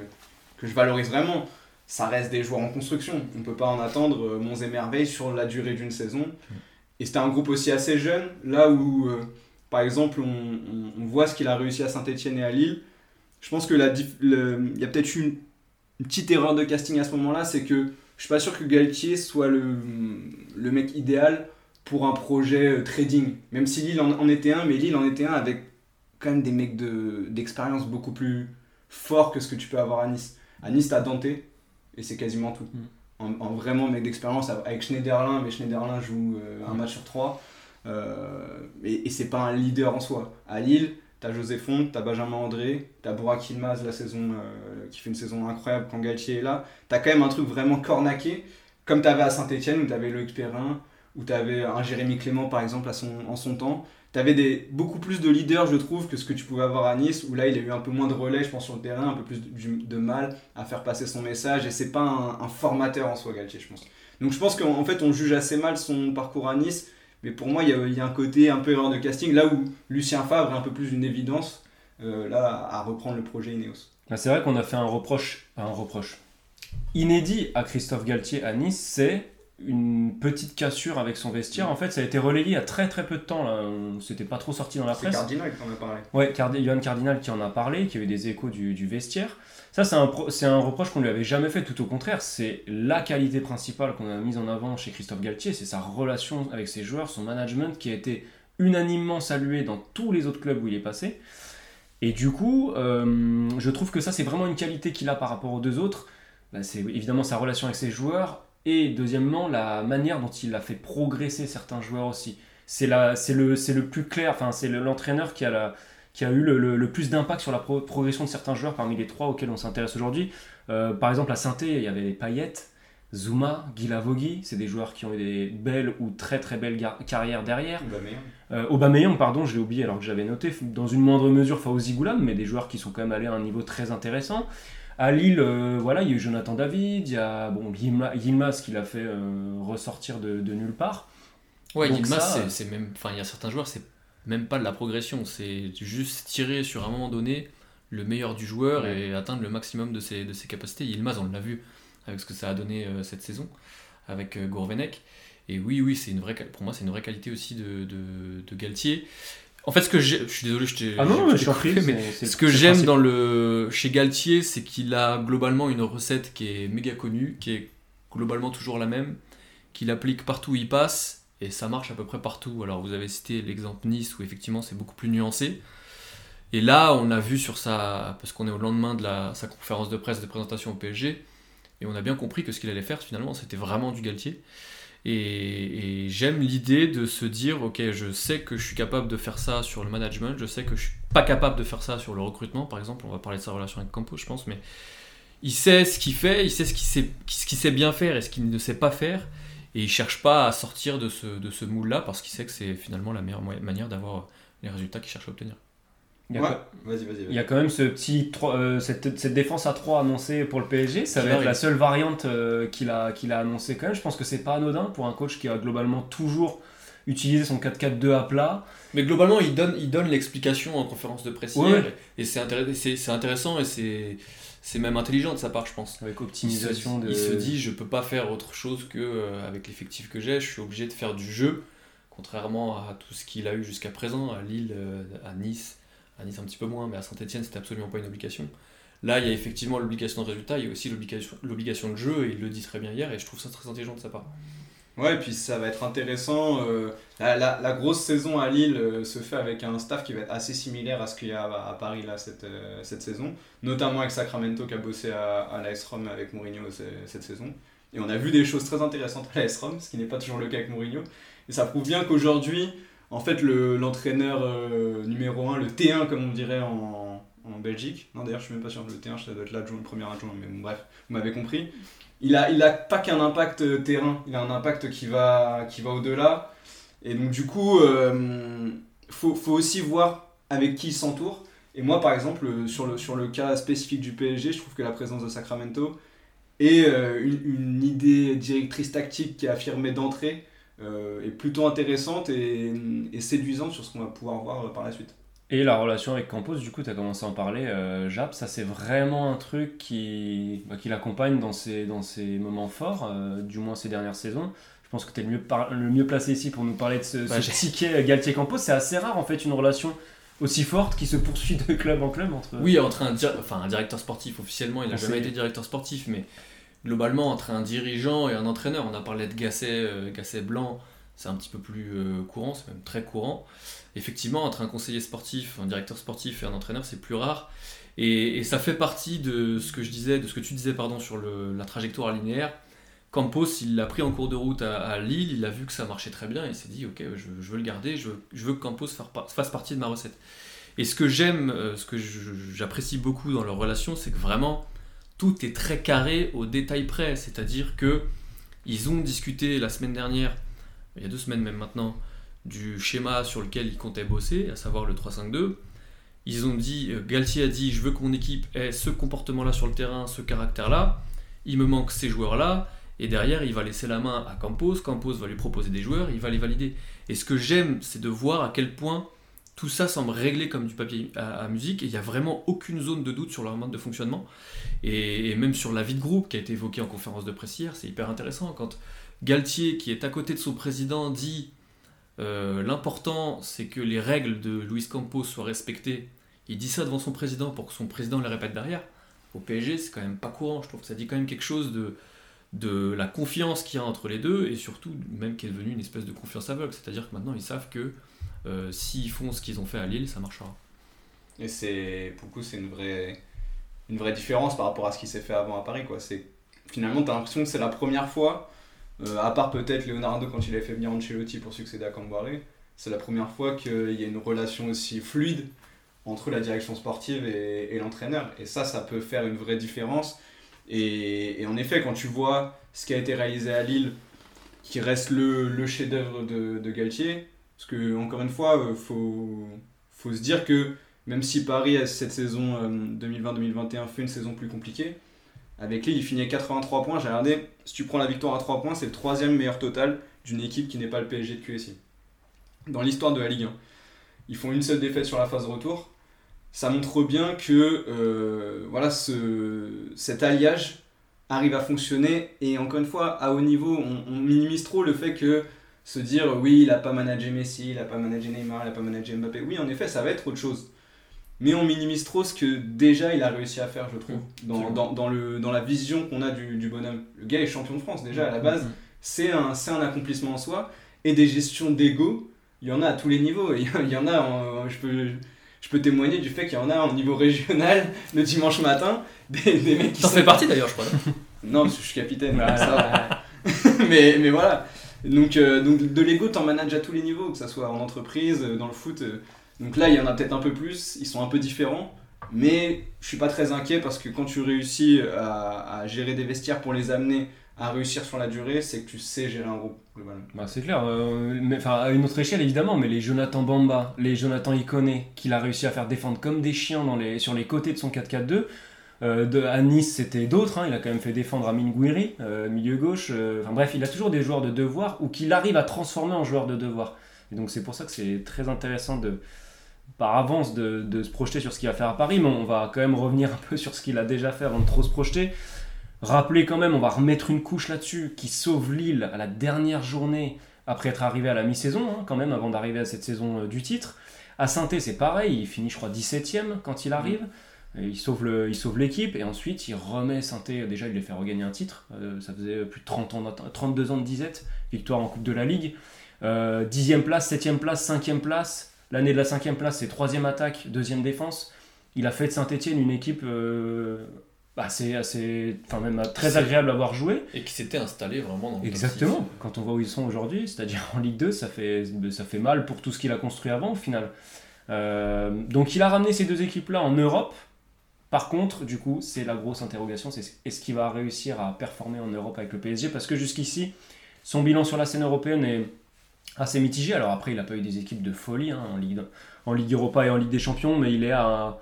que je valorise vraiment. Ça reste des joueurs en construction. On peut pas en attendre euh, monts et merveilles sur la durée d'une saison. Et c'était un groupe aussi assez jeune, là où, euh, par exemple, on, on- on voit ce qu'il a réussi à Saint-Etienne et à Lille. Je pense que la il y a peut-être eu une, une petite erreur de casting à ce moment-là, c'est que je suis pas sûr que Galtier soit le, le mec idéal pour un projet euh, trading. Même si Lille en, en était un, mais Lille en était un avec quand même des mecs de- d'expérience beaucoup plus forts que ce que tu peux avoir à Nice. À Nice, t'as Dante, et c'est quasiment tout. En, en vraiment mec d'expérience, avec Schneiderlin, mais Schneiderlin joue euh, un match sur trois. Euh, et et c'est pas un leader en soi. À Lille, t'as José Font, t'as Benjamin André, t'as Burak Yilmaz la saison, euh, qui fait une saison incroyable quand Galtier est là. T'as quand même un truc vraiment cornaqué, comme t'avais à Saint-Etienne où t'avais Loïc Perrin, où t'avais un Jérémy Clément par exemple à son, en son temps. T'avais des, beaucoup plus de leaders, je trouve, que ce que tu pouvais avoir à Nice, où là il a eu un peu moins de relais, je pense, sur le terrain, un peu plus de, mal à faire passer son message, et c'est pas un, un formateur en soi, Galtier, je pense. Donc je pense qu'en en fait on juge assez mal son parcours à Nice, mais pour moi il y y a un côté un peu erreur de casting, là où Lucien Favre est un peu plus une évidence, euh, là, à reprendre le projet Ineos. Ah, C'est vrai qu'on a fait un reproche, un reproche inédit à Christophe Galtier à Nice, c'est une petite cassure avec son vestiaire. En fait, ça a été relayé a très très peu de temps. Là. On s'était pas trop sorti dans la C'est presse. Cardinal qui en a parlé. Ouais, Cardi- Johan Cardinal qui en a parlé, qui a eu des échos du, du vestiaire. Ça, c'est un, c'est un reproche qu'on lui avait jamais fait, tout au contraire. C'est la qualité principale qu'on a mise en avant chez Christophe Galtier, c'est sa relation avec ses joueurs, son management qui a été unanimement salué dans tous les autres clubs où il est passé. Et du coup, euh, je trouve que ça, c'est vraiment une qualité qu'il a par rapport aux deux autres. Bah, c'est évidemment sa relation avec ses joueurs et deuxièmement la manière dont il a fait progresser certains joueurs aussi. C'est la- c'est le, c'est le plus clair, enfin, c'est le- l'entraîneur qui a la, qui a eu le, le- le plus d'impact sur la pro- progression de certains joueurs parmi les trois auxquels on s'intéresse aujourd'hui. Euh, par exemple, à saint il y avait Payet, Zuma, Guilavogui, c'est des joueurs qui ont eu des belles ou très très belles carrières derrière. Aubameyang. Euh, Aubameyang, pardon, je l'ai oublié alors que j'avais noté, dans une moindre mesure Fawzi Goulam, mais des joueurs qui sont quand même allés à un niveau très intéressant. À Lille, euh, voilà, il y a eu Jonathan David, il y a bon, Yilma- Yilmaz qui l'a fait euh, ressortir de, de nulle part. Ouais, Yilmaz, c'est même. Enfin, il y a certains joueurs, c'est même pas de la progression, c'est juste tirer sur un moment donné le meilleur du joueur Ouais. et atteindre le maximum de ses, de ses capacités. Yilmaz, on l'a vu avec ce que ça a donné euh, cette saison avec euh, Gourvenec. Et oui, oui, c'est une vraie, pour moi, c'est une vraie qualité aussi de, de, de Galtier. En fait, ce que je suis désolé, je t'ai. Ah non, je suis coupé, pris, mais ce que j'aime dans le chez Galtier, c'est qu'il a globalement une recette qui est méga connue, qui est globalement toujours la même, qu'il applique partout où il passe, et ça marche à peu près partout. Alors vous avez cité l'exemple Nice où effectivement c'est beaucoup plus nuancé. Et là, on a vu sur sa, parce qu'on est au lendemain de la, sa conférence de presse de présentation au PSG, et on a bien compris que ce qu'il allait faire finalement, c'était vraiment du Galtier. Et, j'aime l'idée de se dire, ok, je sais que je suis capable de faire ça sur le management, je sais que je suis pas capable de faire ça sur le recrutement, par exemple. On va parler de sa relation avec Campos, je pense, mais il sait ce qu'il fait, il sait ce qu'il sait, ce qu'il sait bien faire et ce qu'il ne sait pas faire, et il cherche pas à sortir de ce, de ce moule-là parce qu'il sait que c'est finalement la meilleure manière d'avoir les résultats qu'il cherche à obtenir. Il y a Ouais, quand- vas-y, vas-y. vas-y. Il y a quand même ce petit trois- euh, cette, cette défense à 3 annoncée pour le PSG. Ça va être la seule variante euh, qu'il a, qu'il a annoncé quand même. Je pense que c'est pas anodin pour un coach qui a globalement toujours utilisé son 4-4-2 à plat. Mais globalement, il donne, il donne l'explication en conférence de presse Ouais. hier, et c'est intéress- c'est- c'est intéressant et c'est c'est même intelligent de sa part, je pense. Avec Il se, optimisation de. il se dit, je peux pas faire autre chose que euh, avec l'effectif que j'ai, je suis obligé de faire du jeu, contrairement à tout ce qu'il a eu jusqu'à présent, à Lille, euh, à Nice, à Nice un petit peu moins, mais à Saint-Etienne, c'était absolument pas une obligation. Là, il y a effectivement l'obligation de résultat, il y a aussi l'obligation l'obligation de jeu, et il le dit très bien hier, et je trouve ça très intelligent de sa part. Ouais, puis ça va être intéressant. euh, la, grosse saison à Lille euh, se fait avec un staff qui va être assez similaire à ce qu'il y a à, Paris là, cette, euh, cette saison, notamment avec Sacramento qui a bossé à, à l'AS avec Mourinho ce- cette saison. Et on a vu des choses très intéressantes à l'AS ce qui n'est pas toujours le cas avec Mourinho. Et ça prouve bien qu'aujourd'hui, en fait, le- l'entraîneur numéro 1, le T1 comme on dirait en, en Belgique, non d'ailleurs je suis même pas sûr, le T1 ça doit être l'adjoint, le premier adjoint, mais bon, bref, vous m'avez compris. Il a, il a pas qu'un impact euh, terrain, il a un impact qui va, qui va au-delà. Et donc du coup, euh, faut, faut aussi voir avec qui il s'entoure. Et moi, par exemple, euh, sur le, sur le cas spécifique du PSG, je trouve que la présence de Sacramento et euh, une, idée directrice tactique qui est affirmée d'entrée est plutôt intéressante et, séduisante sur ce qu'on va pouvoir voir par la suite. Et la relation avec Campos, du coup, tu as commencé à en parler, euh, Jap, ça c'est vraiment un truc qui, bah, qui l'accompagne dans ses, dans ses moments forts, euh, du moins ces dernières saisons. Je pense que tu es le mieux, par- le mieux placé ici pour nous parler de ce, Bah, ce ticket Galtier-Campos. C'est assez rare en fait une relation aussi forte qui se poursuit de club en club entre. Oui, entre un, dir- enfin, un directeur sportif, officiellement, il n'a On jamais été directeur sportif, mais globalement, entre un dirigeant et un entraîneur, on a parlé de Gasset, euh, Gasset Blanc, c'est un petit peu plus euh, courant, c'est même très courant. Effectivement, entre un conseiller sportif, un directeur sportif et un entraîneur, c'est plus rare. Et, et ça fait partie de ce que je disais, de ce que tu disais pardon, sur la trajectoire linéaire. Campos, il l'a pris en cours de route à, Lille, il a vu que ça marchait très bien, il s'est dit ok, je, veux le garder, je veux, que Campos fasse par- fasse partie de ma recette. Et ce que j'aime, euh, ce que j'apprécie beaucoup dans leur relation, c'est que vraiment tout est très carré au détail près. C'est-à-dire que ils ont discuté la semaine dernière, il y a deux semaines même maintenant, du schéma sur lequel ils comptaient bosser, à savoir le 3-5-2. Ils ont dit, euh, Galtier a dit, je veux que mon équipe ait ce comportement-là sur le terrain, ce caractère-là. Il me manque ces joueurs-là. Et derrière, il va laisser la main à Campos. Campos va lui proposer des joueurs, il va les valider. Et ce que j'aime, c'est de voir à quel point tout ça semble réglé comme du papier à, musique et il n'y a vraiment aucune zone de doute sur leur mode de fonctionnement. Et, même sur la vie de groupe qui a été évoquée en conférence de presse hier, c'est hyper intéressant. Quand Galtier, qui est à côté de son président, dit euh, l'important c'est que les règles de Luis Campos soient respectées, il dit ça devant son président pour que son président les répète derrière. Au PSG, c'est quand même pas courant. Je trouve ça dit quand même quelque chose de, de la confiance qu'il y a entre les deux et surtout même qui est devenue une espèce de confiance aveugle. C'est-à-dire que maintenant ils savent que euh, s'ils font ce qu'ils ont fait à Lille, ça marchera. Et c'est, pour le coup, c'est une vraie, une vraie différence par rapport à ce qui s'est fait avant à Paris. C'est, finalement, tu as l'impression que c'est la première fois, euh, à part peut-être Leonardo quand il avait fait venir Ancelotti pour succéder à Camboire, c'est la première fois qu'il y a une relation aussi fluide entre la direction sportive et, l'entraîneur. Et ça, ça peut faire une vraie différence. Et, en effet, quand tu vois ce qui a été réalisé à Lille, qui reste le, chef-d'œuvre de, Galtier, parce que, encore une fois, il faut, faut se dire que même si Paris, cette saison euh, 2020-2021, fait une saison plus compliquée, avec Lille, il finit à 83 points. J'ai regardé, si tu prends la victoire à 3 points, c'est le troisième meilleur total d'une équipe qui n'est pas le PSG de QSI. Dans l'histoire de la Ligue 1. Ils font une seule défaite sur la phase retour. Ça montre bien que euh, voilà, ce, cet alliage arrive à fonctionner. Et encore une fois, à haut niveau, on, on minimise trop le fait que se dire oui, il n'a pas managé Messi, il n'a pas managé Neymar, il n'a pas managé Mbappé. Oui, en effet, ça va être autre chose. Mais on minimise trop ce que déjà il a réussi à faire, je trouve, dans, dans, dans le, dans la vision qu'on a du, du bonhomme. Le gars est champion de France déjà à la base, c'est un, un accomplissement en soi. Et des gestions d'ego, il y en a à tous les niveaux. [laughs] Il y, en a, en- je, peux, je peux témoigner du fait qu'il y en a au niveau régional [laughs] le dimanche matin, [laughs] des, des mecs qui T'en fais partie d'ailleurs, je crois. non, parce que je suis capitaine. Ça mais, mais voilà. Donc, euh, donc de l'ego, t'en manages à tous les niveaux, que ce soit en entreprise, euh, dans le foot. Euh. Donc là, il y en a peut-être un peu plus, ils sont un peu différents. Mais je suis pas très inquiet parce que quand tu réussis à, à gérer des vestiaires pour les amener à réussir sur la durée, c'est que tu sais gérer un groupe. Bah, c'est clair, euh, à une autre échelle évidemment, mais les Jonathan Bamba, les Jonathan Ikoné, qu'il a réussi à faire défendre comme des chiens sur les côtés de son 4-4-2. euh, à Nice, c'était d'autres, hein, il a quand même fait défendre Amin Gouiri, euh, milieu gauche. euh, bref, il a toujours des joueurs de devoir ou qu'il arrive à transformer en joueurs de devoir. Et donc c'est pour ça que c'est très intéressant de, par avance de, de se projeter sur ce qu'il va faire à Paris, mais on va quand même revenir un peu sur ce qu'il a déjà fait avant de trop se projeter. Rappeler quand même, on va remettre une couche là-dessus, qui sauve Lille à la dernière journée après être arrivé à la mi-saison, hein, quand même, avant d'arriver à cette saison euh, du titre. À saint c'est pareil, il finit, je crois, 17ème quand il arrive. Et il sauve le- il sauve l'équipe et ensuite il remet saint Déjà, il les fait regagner un titre. Euh, ça faisait plus de 30 ans, d'atte- 32 ans de disette. Victoire en Coupe de la Ligue. Euh, 10e place, 7e place, 5e place. L'année de la 5e place, c'est 3e attaque, 2e défense. Il a fait de Saint-Etienne une équipe euh, assez, assez, enfin même très agréable à voir jouer. Et qui s'était installé vraiment dans le Exactement. Quand on voit où ils sont aujourd'hui, c'est-à-dire en Ligue 2, ça fait, ça fait mal pour tout ce qu'il a construit avant au final. Euh, donc il a ramené ces deux équipes-là en Europe. Par contre, du coup, c'est la grosse interrogation, c'est est-ce qu'il va réussir à performer en Europe avec le PSG Parce que jusqu'ici, son bilan sur la scène européenne est assez mitigé. Alors après, il n'a pas eu des équipes de folie hein, en, Ligue, en Ligue Europa et en Ligue des Champions, mais il est à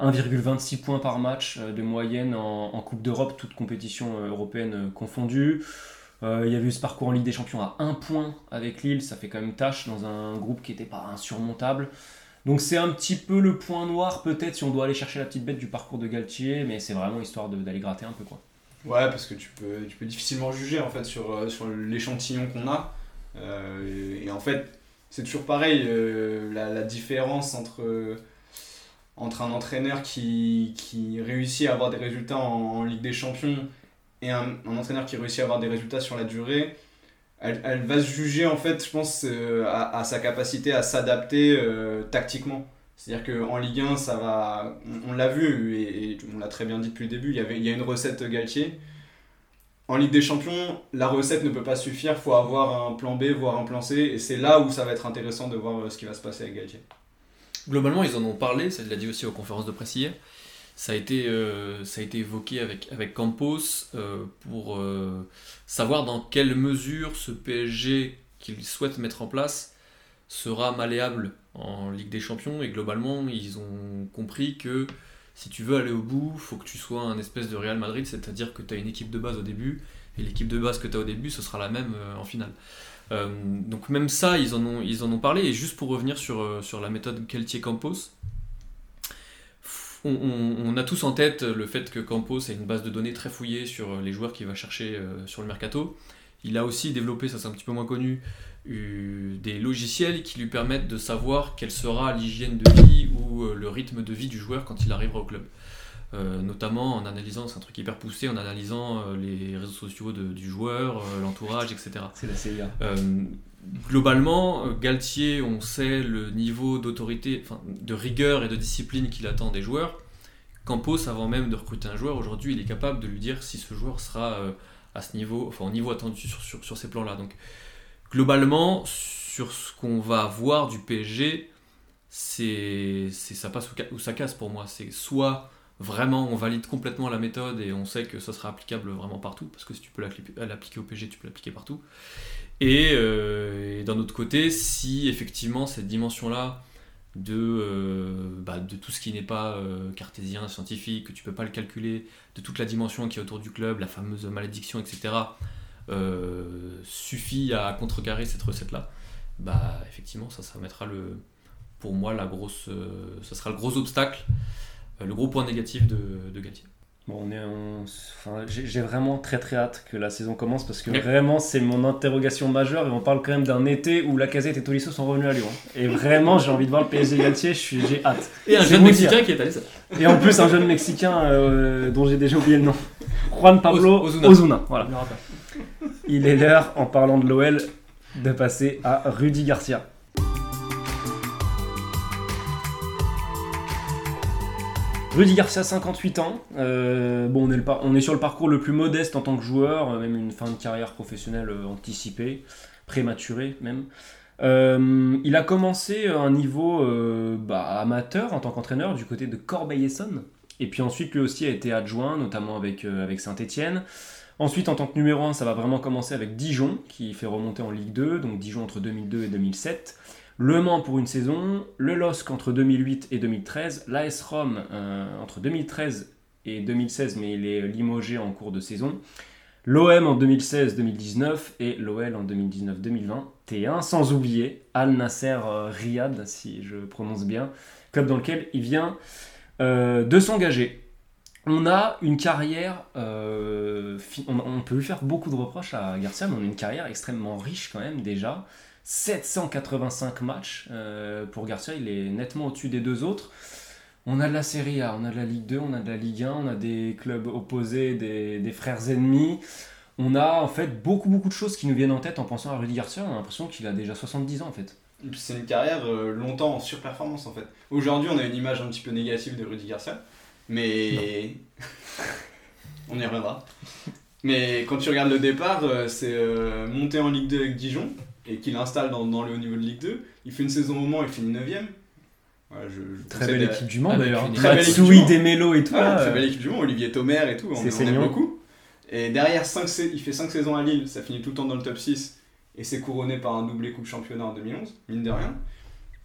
1,26 points par match euh, de moyenne en, Coupe d'Europe, toute compétition euh, européenne euh, confondue. Il y a eu ce parcours en Ligue des Champions à 1 point avec Lille, ça fait quand même tâche dans un groupe qui n'était pas insurmontable. Donc c'est un petit peu le point noir peut-être si on doit aller chercher la petite bête du parcours de Galtier, mais c'est vraiment histoire d'aller gratter un peu quoi. Ouais, parce que tu peux, tu peux difficilement juger en fait sur, sur l'échantillon qu'on a. Euh, et, en fait, c'est toujours pareil, euh, la, différence entre, entre un entraîneur qui, qui réussit à avoir des résultats en, Ligue des Champions et un, entraîneur qui réussit à avoir des résultats sur la durée, elle, elle va se juger en fait, je pense, euh, à, sa capacité à s'adapter tactiquement. C'est-à-dire qu'en Ligue 1, ça va. On, on l'a vu, et, et on l'a très bien dit depuis le début, il y, avait, il y a une recette Galtier. En Ligue des Champions, la recette ne peut pas suffire, faut avoir un plan B, voire un plan C, et c'est là où ça va être intéressant de voir euh, ce qui va se passer avec Galtier. Globalement, ils en ont parlé, ça l'a dit aussi aux conférences de presse hier. Ça a été, euh, ça a été évoqué avec, avec Campos euh, pour savoir dans quelle mesure ce PSG qu'il souhaite mettre en place sera malléable en Ligue des Champions. Et globalement, ils ont compris que si tu veux aller au bout, faut que tu sois un espèce de Real Madrid, c'est-à-dire que tu as une équipe de base au début, et l'équipe de base que tu as au début, ce sera la même euh, en finale. Euh, donc même ça, ils en ont, parlé. Et juste pour revenir sur, euh, la méthode Keltier-Campos, on, on- a tous en tête le fait que Campos a une base de données très fouillée sur les joueurs qu'il va chercher sur le mercato. Il a aussi développé, ça c'est un petit peu moins connu, des logiciels qui lui permettent de savoir quelle sera l'hygiène de vie ou euh, le rythme de vie du joueur quand il arrivera au club. Euh, notamment en analysant, c'est un truc hyper poussé, en analysant euh, les réseaux sociaux de- du joueur, euh, l'entourage, etc. C'est la CIA. Globalement, Galtier, on sait le niveau d'autorité, enfin, de rigueur et de discipline qu'il attend des joueurs. Campos, avant même de recruter un joueur, aujourd'hui, il est capable de lui dire si ce joueur sera à ce niveau, enfin au niveau attendu sur, sur, sur ces plans-là. Donc, globalement, sur ce qu'on va voir du PSG, c'est ça passe ou, ça casse pour moi. C'est soit vraiment on valide complètement la méthode et on sait que ça sera applicable vraiment partout, parce que si tu peux l'appli- l'appliquer au PSG, tu peux l'appliquer partout. Et, euh, et d'un autre côté, si effectivement cette dimension-là de, euh, bah, tout ce qui n'est pas euh, cartésien, scientifique, que tu peux pas le calculer, de toute la dimension qui est autour du club, la fameuse malédiction, etc., euh, suffit à contrecarrer cette recette-là, bah effectivement, ça, ça mettra le, pour moi la grosse, euh, ça sera le gros obstacle, euh, le gros point négatif de, de Galtier. Bon, on est en- enfin, j'ai j'ai vraiment très très hâte que la saison commence parce que Ouais. vraiment c'est mon interrogation majeure et on parle quand même d'un été où Lacazette et Tolisso sont revenus à Lyon. Et vraiment j'ai envie de voir le PSG Galtier, je suis- j'ai hâte. Et un jeune Mexicain dire. qui est allé ça. Et en plus un jeune Mexicain euh, dont j'ai déjà oublié le nom. Juan Pablo Oz- Ozuna. Ozuna. Voilà. Il est l'heure, en parlant de l'OL, de passer à Rudy Garcia. Rudy Garcia, 58 ans. Euh, bon, on est, sur le parcours le plus modeste en tant que joueur, euh, même une fin de carrière professionnelle euh, anticipée, prématurée même. Il a commencé un niveau bah, amateur en tant qu'entraîneur du côté de Corbeil-Essonnes. Et puis ensuite, lui aussi a été adjoint, notamment avec, avec Saint-Etienne. Ensuite, en tant que numéro 1, ça va vraiment commencer avec Dijon, qui fait remonter en Ligue 2, donc Dijon entre 2002 et 2007. Le Mans pour une saison, le LOSC entre 2008 et 2013, l'AS Rome euh, entre 2013 et 2016, mais il est limogé en cours de saison. L'OM en 2016-2019 et l'OL en 2019-2020. T1, sans oublier Al Nasser euh, Riyad, si je prononce bien, club dans lequel il vient euh, de s'engager. On a une carrière, euh, on, peut lui faire beaucoup de reproches à Garcia, mais on a une carrière extrêmement riche quand même déjà. 785 matchs euh, pour Garcia, il est nettement au-dessus des deux autres. On a de la Serie A, on a de la Ligue 2, on a de la Ligue 1, on a des clubs opposés, des, frères ennemis. On a en fait beaucoup beaucoup de choses qui nous viennent en tête en pensant à Rudy Garcia. On a l'impression qu'il a déjà 70 ans en fait. C'est une carrière euh, longtemps en surperformance en fait. Aujourd'hui, on a une image un petit peu négative de Rudy Garcia, mais [laughs] on y reviendra. Mais quand tu regardes le départ, euh, c'est euh, monté en Ligue 2 avec Dijon et qu'il installe dans, dans le haut niveau de Ligue 2. Il fait une saison au Mans, il finit 9ème. Voilà, je, je Très belle de- équipe du Mans Avec d'ailleurs. très belle équipe du Matsui, Mans. Demelo et tout. Très euh, belle équipe du Mans, Olivier Thomer et tout, on, C'est on aime beaucoup. Et derrière, il fait 5 saisons à Lille, ça finit tout le temps dans le top 6 et c'est couronné par un doublé Coupe Championnat en 2011, mine de rien.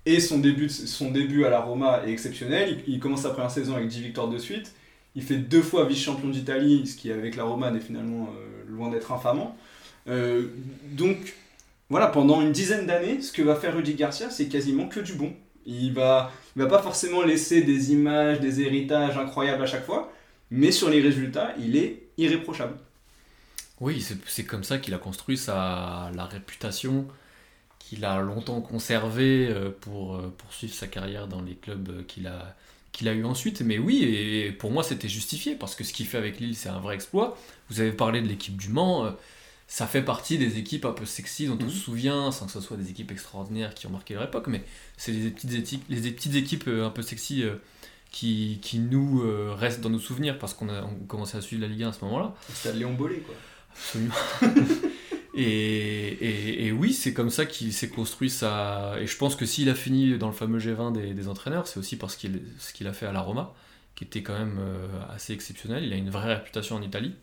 Et son début, son début à la Roma est exceptionnel, il, commence sa première saison avec 10 victoires de suite, il fait deux fois vice-champion d'Italie, ce qui avec la Roma n'est finalement euh, loin d'être infamant. Euh, donc voilà, pendant une dizaine d'années, ce que va faire Rudy Garcia, c'est quasiment que du bon. Il va, il va pas forcément laisser des images, des héritages incroyables à chaque fois, mais sur les résultats, il est irréprochable. Oui, c'est c'est comme ça qu'il a construit sa, la réputation qu'il a longtemps conservée euh, pour euh, poursuivre sa carrière dans les clubs euh, qu'il a, qu'il a eu ensuite. Mais oui, et pour moi c'était justifié parce que ce qu'il fait avec Lille c'est un vrai exploit. Vous avez parlé de l'équipe du Mans, ça fait partie des équipes un peu sexy dont on Mhm. se souvient, sans que ce soit des équipes extraordinaires qui ont marqué leur époque, mais c'est les petites équipes, les petites équipes un peu sexy qui, qui nous restent dans nos souvenirs parce qu'on a on commençait à suivre la Ligue 1 à ce moment-là. C'est Léon Bollet, quoi. Absolument. [laughs] et, oui, c'est comme ça qu'il s'est construit sa. Et je pense que s'il a fini dans le fameux G20 des, entraîneurs, c'est aussi parce qu'il a fait à la Roma, qui était quand même euh, assez exceptionnel. Il a une vraie réputation en Italie.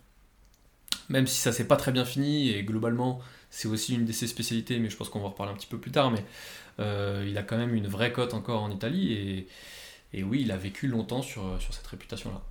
Même si ça s'est pas très bien fini, et globalement, c'est aussi une de ses spécialités, mais je pense qu'on va en reparler un petit peu plus tard. Mais euh, il a quand même une vraie cote encore en Italie, et, oui, il a vécu longtemps sur, sur cette réputation-là.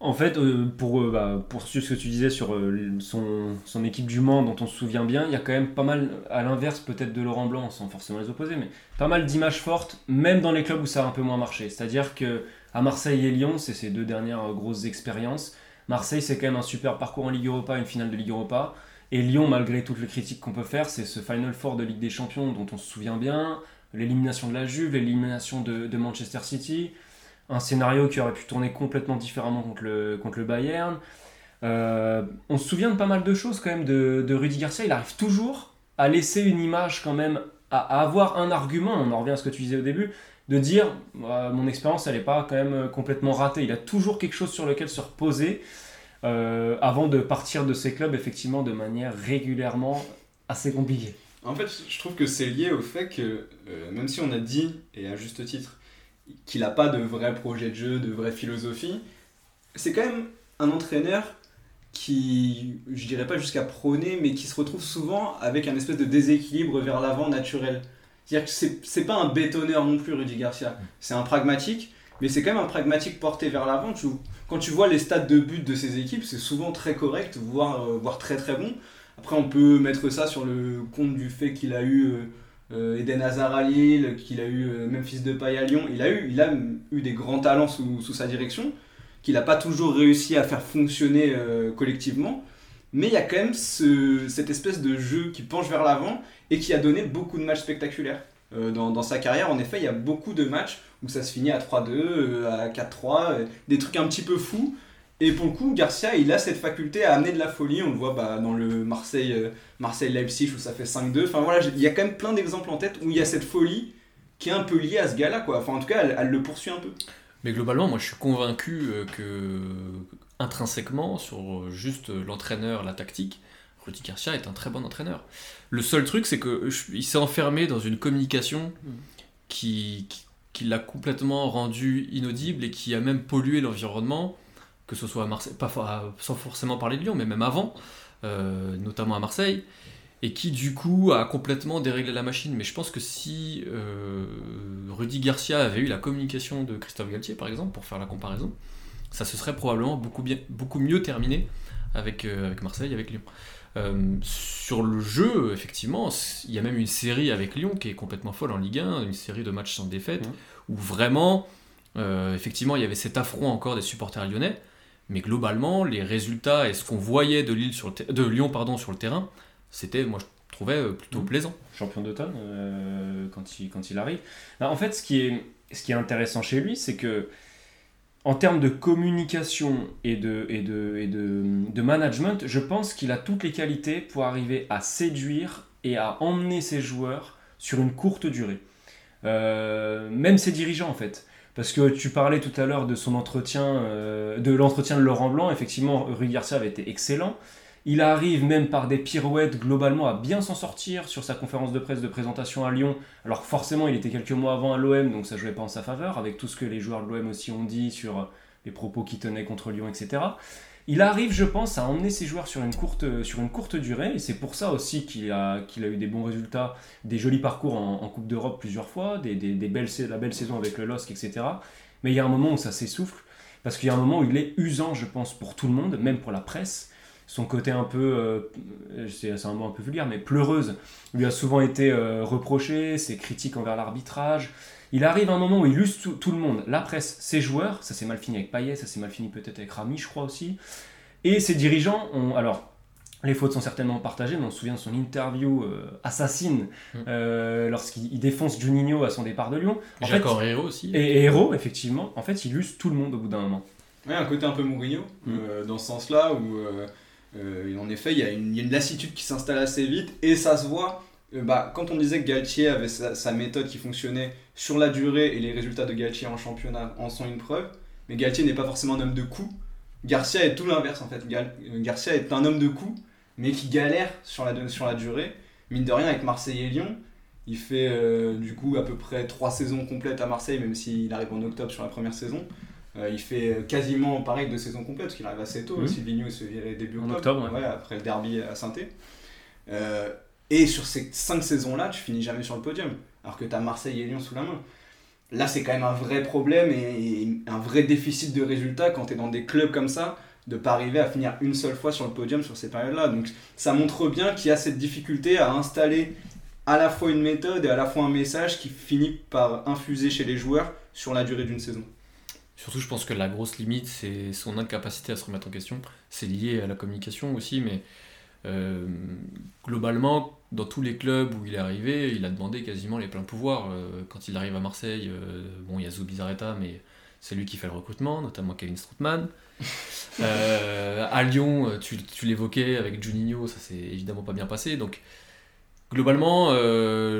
En fait, euh, pour euh, bah, ce que tu disais sur euh, son, équipe du Mans, dont on se souvient bien, il y a quand même pas mal, à l'inverse peut-être de Laurent Blanc, sans forcément les opposer, mais pas mal d'images fortes, même dans les clubs où ça a un peu moins marché. C'est-à-dire que à Marseille et Lyon, c'est ces deux dernières grosses expériences. Marseille, c'est quand même un super parcours en Ligue Europa, une finale de Ligue Europa. Et Lyon, malgré toutes les critiques qu'on peut faire, c'est ce Final Four de Ligue des Champions dont on se souvient bien, l'élimination de la Juve, l'élimination de Manchester City, un scénario qui aurait pu tourner complètement différemment contre le, contre le Bayern. Euh, on se souvient de pas mal de choses quand même de, de Rudy Garcia. Il arrive toujours à laisser une image quand même, à, avoir un argument, on en revient à ce que tu disais au début, de dire euh, mon expérience elle n'est pas quand même complètement ratée. Il a toujours quelque chose sur lequel se reposer euh, avant de partir de ses clubs effectivement de manière régulièrement assez compliquée. En fait, je trouve que c'est lié au fait que, même si on a dit, et à juste titre, qu'il n'a pas de vrai projet de jeu, de vraie philosophie, c'est quand même un entraîneur qui, je dirais pas jusqu'à prôner, mais qui se retrouve souvent avec un espèce de déséquilibre vers l'avant naturel. C'est-à-dire que c'est, pas un bétonneur non plus, Rudy Garcia. C'est un pragmatique, mais c'est quand même un pragmatique porté vers l'avant. Quand tu vois les stats de but de ces équipes, c'est souvent très correct, voire, euh, voire très très bon. Après, on peut mettre ça sur le compte du fait qu'il a eu euh, Eden Hazard à Lille, qu'il a eu euh, Memphis à Lyon. Il a eu, il a eu des grands talents sous, sous sa direction, qu'il n'a pas toujours réussi à faire fonctionner euh, collectivement. Mais il y a quand même ce- cette espèce de jeu qui penche vers l'avant et qui a donné beaucoup de matchs spectaculaires. Euh, dans, dans sa carrière, en effet, il y a beaucoup de matchs où ça se finit à 3-2, euh, à 4-3, euh, des trucs un petit peu fous. Et pour le coup, Garcia, il a cette faculté à amener de la folie. On le voit bah, dans le Marseille, euh, Marseille-Leipzig où ça fait 5-2. Enfin voilà, il y a quand même plein d'exemples en tête où il y a cette folie qui est un peu liée à ce gars-là. Enfin, en tout cas, elle, le poursuit un peu. Mais globalement, moi je suis convaincu euh, que intrinsèquement, sur juste euh, l'entraîneur, la tactique, Rudy Garcia est un très bon entraîneur. Le seul truc, c'est que je- il s'est enfermé dans une communication qui, qui l'a complètement rendu inaudible et qui a même pollué l'environnement que ce soit à Marseille, pas sans forcément parler de Lyon, mais même avant, euh, notamment à Marseille, et qui du coup a complètement déréglé la machine. Mais je pense que si euh, Rudy Garcia avait eu la communication de Christophe Galtier, par exemple, pour faire la comparaison, ça se serait probablement beaucoup, bien, beaucoup mieux terminé avec, euh, avec Marseille, avec Lyon. Sur le jeu, effectivement, il y a même une série avec Lyon qui est complètement folle en Ligue 1, une série de matchs sans défaite, Mhm. où vraiment, effectivement, il y avait cet affront encore des supporters lyonnais, mais globalement, les résultats et ce qu'on voyait de, Lille sur le ter- de Lyon pardon, sur le terrain, c'était, moi je trouvais euh, plutôt Mhm. plaisant. champion d'automne euh, quand, il, quand il arrive. Bah, en fait, ce qui, est, ce qui est intéressant chez lui, c'est que en termes de communication et de, et de, et de, de management, je pense qu'il a toutes les qualités pour arriver à séduire et à emmener ses joueurs sur une courte durée. Euh, même ses dirigeants, en fait. Parce que tu parlais tout à l'heure de son entretien, euh, de l'entretien de Laurent Blanc. Effectivement, Rui Garcia avait été excellent. Il arrive même par des pirouettes globalement à bien s'en sortir sur sa conférence de presse de présentation à Lyon. Alors forcément, il était quelques mois avant à l'OM, donc ça jouait pas en sa faveur, avec tout ce que les joueurs de l'OM aussi ont dit sur les propos qu'il tenait contre Lyon, etc. Il arrive, je pense, à emmener ses joueurs sur une courte, durée, et c'est pour ça aussi qu'il a, eu des bons résultats, des jolis parcours en, Coupe d'Europe plusieurs fois, la belle saison avec le LOSC, etc. Mais il y a un moment où ça s'essouffle, parce qu'il y a un moment où il est usant, je pense, pour tout le monde, même pour la presse. Son côté un peu, euh, c'est c'est un mot un peu vulgaire, mais pleureuse, lui a souvent été euh, reproché, ses critiques envers l'arbitrage. Il arrive un moment où il use tout, tout le monde, la presse, ses joueurs, ça s'est mal fini avec Payet, ça s'est mal fini peut-être avec Rami, je crois aussi, et ses dirigeants ont, alors, les fautes sont certainement partagées, mais on se souvient de son interview euh, assassine Mm. euh, lorsqu'il il défonce Juninho à son départ de Lyon. En Jacques fait, Henriot aussi. et, et Héros, effectivement, en fait, il use tout le monde au bout d'un moment. Ouais, un côté un peu Mourinho, Mm. euh, dans ce sens-là, où euh, euh, en effet, il y, a une- il y a une lassitude qui s'installe assez vite, et ça se voit. Euh, bah, quand on disait que Galtier avait sa, sa méthode qui fonctionnait sur la durée, et les résultats de Galtier en championnat en sont une preuve, mais Galtier n'est pas forcément un homme de coups. Garcia est tout l'inverse en fait. Gal- euh, Garcia est un homme de coups, mais qui galère sur la, sur la durée. Mine de rien, avec Marseille et Lyon, il fait euh, du coup à peu près trois saisons complètes à Marseille, même s'il arrive en octobre sur la première saison. Euh, il fait euh, quasiment pareil de saison complète, parce qu'il arrive assez tôt aussi. Vigneault se virait début En octobre, octobre, ouais. après le derby à saint et sur ces cinq saisons-là, tu finis jamais sur le podium, alors que tu as Marseille et Lyon sous la main. Là, c'est quand même un vrai problème et, un vrai déficit de résultats quand tu es dans des clubs comme ça, de pas arriver à finir une seule fois sur le podium sur ces périodes-là. Donc ça montre bien qu'il y a cette difficulté à installer à la fois une méthode et à la fois un message qui finit par infuser chez les joueurs sur la durée d'une saison. Surtout, je pense que la grosse limite, c'est son incapacité à se remettre en question. C'est lié à la communication aussi, mais euh, globalement, dans tous les clubs où il est arrivé, il a demandé quasiment les pleins pouvoirs. Euh, quand il arrive à Marseille, euh, bon, il y a Zubizarreta, mais c'est lui qui fait le recrutement, notamment Kevin Strootman. [laughs] À Lyon, tu, tu l'évoquais avec Juninho, ça s'est évidemment pas bien passé. Donc, globalement,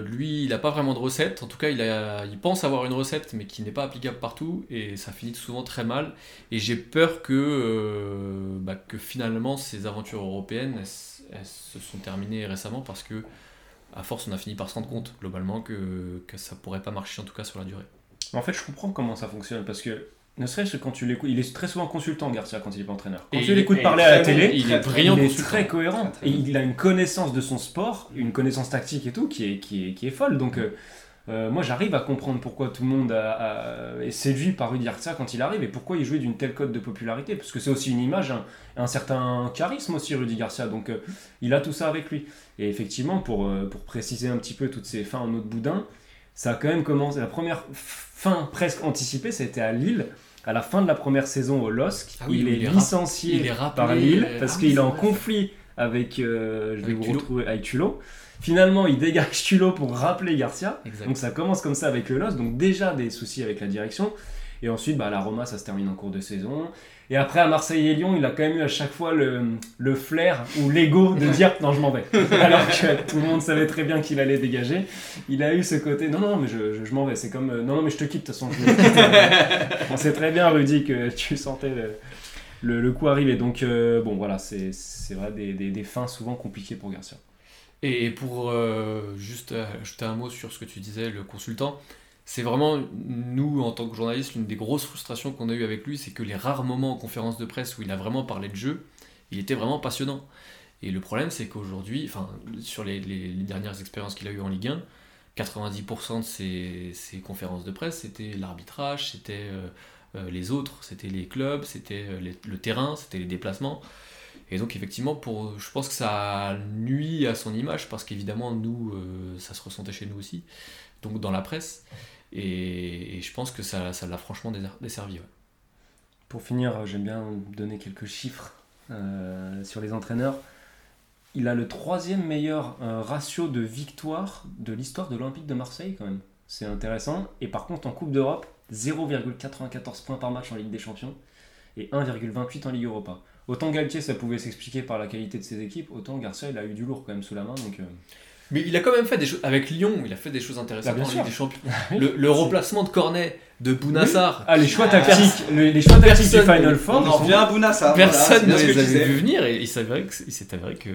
lui, il n'a pas vraiment de recette. En tout cas, il, a, il pense avoir une recette, mais qui n'est pas applicable partout, et ça finit souvent très mal. Et j'ai peur que, bah, que finalement, ces aventures européennes, elles, elles se sont terminées récemment parce que, à force, on a fini par se rendre compte, globalement, que, que ça pourrait pas marcher, en tout cas sur la durée. En fait, je comprends comment ça fonctionne parce que ne serait-ce que quand tu l'écoutes, il est très souvent consultant Garcia quand il est pas entraîneur. Quand Et tu l'écoutes parler à la télé, il est brillant il est très cohérent Très, très et il a une connaissance de son sport, une connaissance tactique et tout qui est, qui est, qui est folle. Donc euh, euh, moi j'arrive à comprendre pourquoi tout le monde a- a- est séduit par Rudy Garcia quand il arrive et pourquoi il jouait d'une telle cote de popularité parce que c'est aussi une image, un, un certain charisme aussi Rudy Garcia. Donc euh, il a tout ça avec lui. Et effectivement pour, euh, pour préciser un petit peu toutes ces fins en autre boudin, ça a quand même commencé. La première fin presque anticipée, c'était à Lille. À la fin de la première saison au LOSC, Ah oui, il est il est rap- licencié il est rappelé, par Lille parce ah qu'il est en c'est vrai. conflit avec, je vais Avec vous retrouver avec Tulot. Finalement, il dégage Tulot pour rappeler Garcia. Donc ça commence comme ça avec le LOS, donc déjà des soucis avec la direction. Et ensuite, bah, la Roma, ça se termine en cours de saison. Et après, à Marseille et Lyon, il a quand même eu à chaque fois le, le flair ou l'ego de [laughs] dire non, je m'en vais. Alors que tout le monde savait très bien qu'il allait dégager. Il a eu ce côté non, non, mais je, je, je m'en vais. C'est comme euh, non, non, mais je te quitte de toute façon. je te quitte. [laughs] On sait très bien, Rudy, que tu sentais le, le, le coup arriver. Donc, euh, bon, voilà, c'est c'est vrai des, des, des fins souvent compliquées pour Garcia. Et pour euh, juste ajouter un mot sur ce que tu disais, le consultant, c'est vraiment, nous, en tant que journalistes, l'une des grosses frustrations qu'on a eues avec lui, c'est que les rares moments en conférence de presse où il a vraiment parlé de jeu, il était vraiment passionnant. Et le problème, c'est qu'aujourd'hui, enfin, sur les, dernières expériences qu'il a eues en Ligue 1, 90% de ses, conférences de presse, c'était l'arbitrage, c'était euh, euh, les autres, c'était les clubs, c'était le terrain, c'était les déplacements. Et donc, effectivement, pour, je pense que ça nuit à son image, parce qu'évidemment, nous, euh, ça se ressentait chez nous aussi, donc dans la presse. Et, je pense que ça ça l'a franchement desservi. Pour finir, euh, j'aime bien donner quelques chiffres euh, sur les entraîneurs. Il a le troisième meilleur ratio de victoire de l'histoire de l'Olympique de Marseille, quand même. C'est intéressant. Et par contre, en Coupe d'Europe, 0,94 points par match en Ligue des Champions et 1,28 en Ligue Europa. Autant Galtier, ça pouvait s'expliquer par la qualité de ses équipes, autant Garcia, il a eu du lourd quand même sous la main. Donc, euh, Mais il a quand même fait des choses. Avec Lyon, il a fait des choses intéressantes Bah, bien sûr. Des Champions. [laughs] Le, le remplacement de Cornet de Bounassar. Ah, les choix Pers- tactiques, le- les choix tactiques du personne- Final Four. On en revient à Bounassa. Personne voilà, ne les avait vu venir et il s'avérait que- il s'est avéré que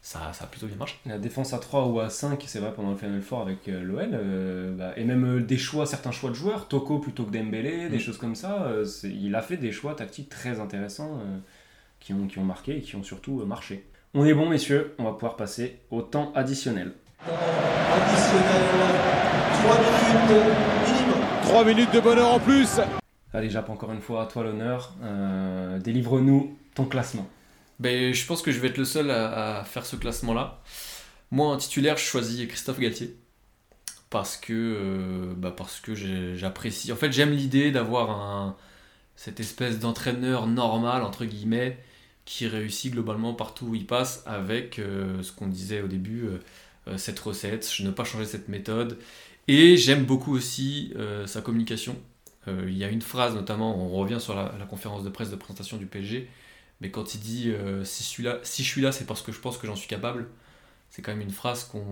ça, ça a plutôt bien marché. La défense à 3 ou à 5, c'est vrai pendant le Final Four avec euh, l'OL, euh, bah, et même euh, des choix, certains choix de joueurs, Toko plutôt que Dembélé, des Mm. choses comme ça, euh, il a fait des choix tactiques très intéressants euh, qui, ont, qui ont marqué et qui ont surtout euh, marché. On est bon messieurs, on va pouvoir passer au temps additionnel. Additionnel, 3 minutes minimum. 3 minutes de bonheur en plus. Allez Jap, encore une fois, à toi l'honneur, Euh, délivre-nous ton classement. Ben, je pense que je vais être le seul à, à faire ce classement-là. Moi, en titulaire, je choisis Christophe Galtier. Parce que, euh, bah, parce que j'apprécie. En fait, j'aime l'idée d'avoir un, cette espèce d'entraîneur normal, entre guillemets, qui réussit globalement partout où il passe avec euh, ce qu'on disait au début, euh, euh, cette recette, je ne pas changer cette méthode. Et j'aime beaucoup aussi sa communication. Il y a une phrase, notamment, on revient sur la, la conférence de presse de présentation du PSG, mais quand il dit si, je suis là, si je suis là, c'est parce que je pense que j'en suis capable, c'est quand même une phrase qu'on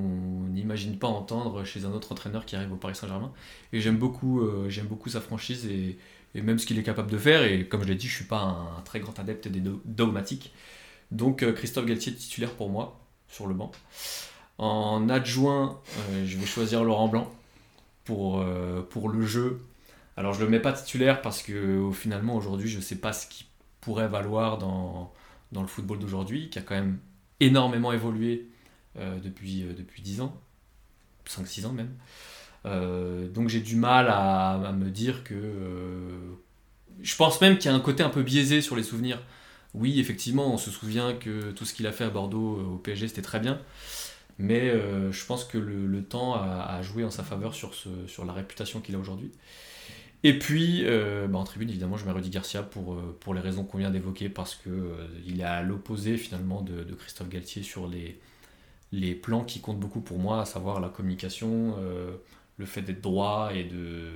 n'imagine pas entendre chez un autre entraîneur qui arrive au Paris Saint-Germain. Et j'aime beaucoup, j'aime beaucoup sa franchise et, et même ce qu'il est capable de faire. Et comme je l'ai dit, je suis pas un, très grand adepte des do- dogmatiques. Donc euh, Christophe Galtier titulaire pour moi sur le banc. En adjoint, euh, je vais choisir Laurent Blanc pour, euh, pour le jeu. Alors je le mets pas titulaire parce que finalement aujourd'hui je sais pas ce qu'il pourrait valoir dans, dans le football d'aujourd'hui, qui a quand même énormément évolué depuis, depuis 10 ans, 5-6 ans même. Euh, donc j'ai du mal à, me dire que... euh, je pense même qu'il y a un côté un peu biaisé sur les souvenirs. Oui, effectivement, on se souvient que tout ce qu'il a fait à Bordeaux euh, au PSG, c'était très bien. Mais je pense que le, temps a, joué en sa faveur sur, la réputation qu'il a aujourd'hui. Et puis, bah, en tribune, évidemment, je mets Rudy Garcia pour, les raisons qu'on vient d'évoquer, parce que euh, il est à l'opposé finalement de, Christophe Galtier sur les, les plans qui comptent beaucoup pour moi, à savoir la communication, le fait d'être droit et, de,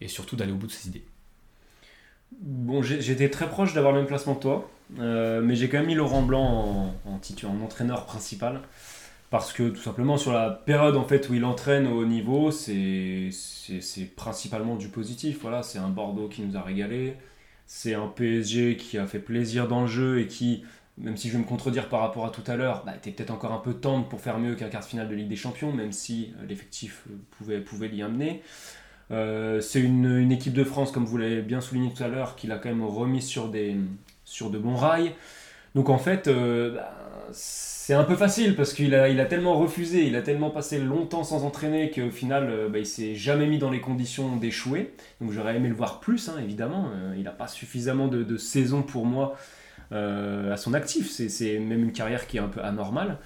et surtout d'aller au bout de ses idées. Bon, j'étais très proche d'avoir le même classement que toi, euh, mais j'ai quand même mis Laurent Blanc en, en, titu- en entraîneur principal. Parce que tout simplement sur la période en fait où il entraîne au haut niveau, c'est principalement du positif. Voilà, c'est un Bordeaux qui nous a régalé, c'est un PSG qui a fait plaisir dans le jeu et qui, même si je vais me contredire par rapport à tout à l'heure, bah, était peut-être encore un peu tendre pour faire mieux qu'un quart de finale de Ligue des Champions, même si euh, l'effectif euh, pouvait, pouvait l'y amener. Euh, c'est une, une équipe de France, comme vous l'avez bien souligné tout à l'heure, qui l'a quand même remis sur, des, sur de bons rails. Donc en fait, bah, c'est un peu facile parce qu'il a, il a tellement refusé, il a tellement passé longtemps sans entraîner qu'au final, euh, bah, il s'est jamais mis dans les conditions d'échouer. Donc j'aurais aimé le voir plus, hein, évidemment. Il n'a pas suffisamment de, de saison pour moi à son actif. C'est, même une carrière qui est un peu anormale.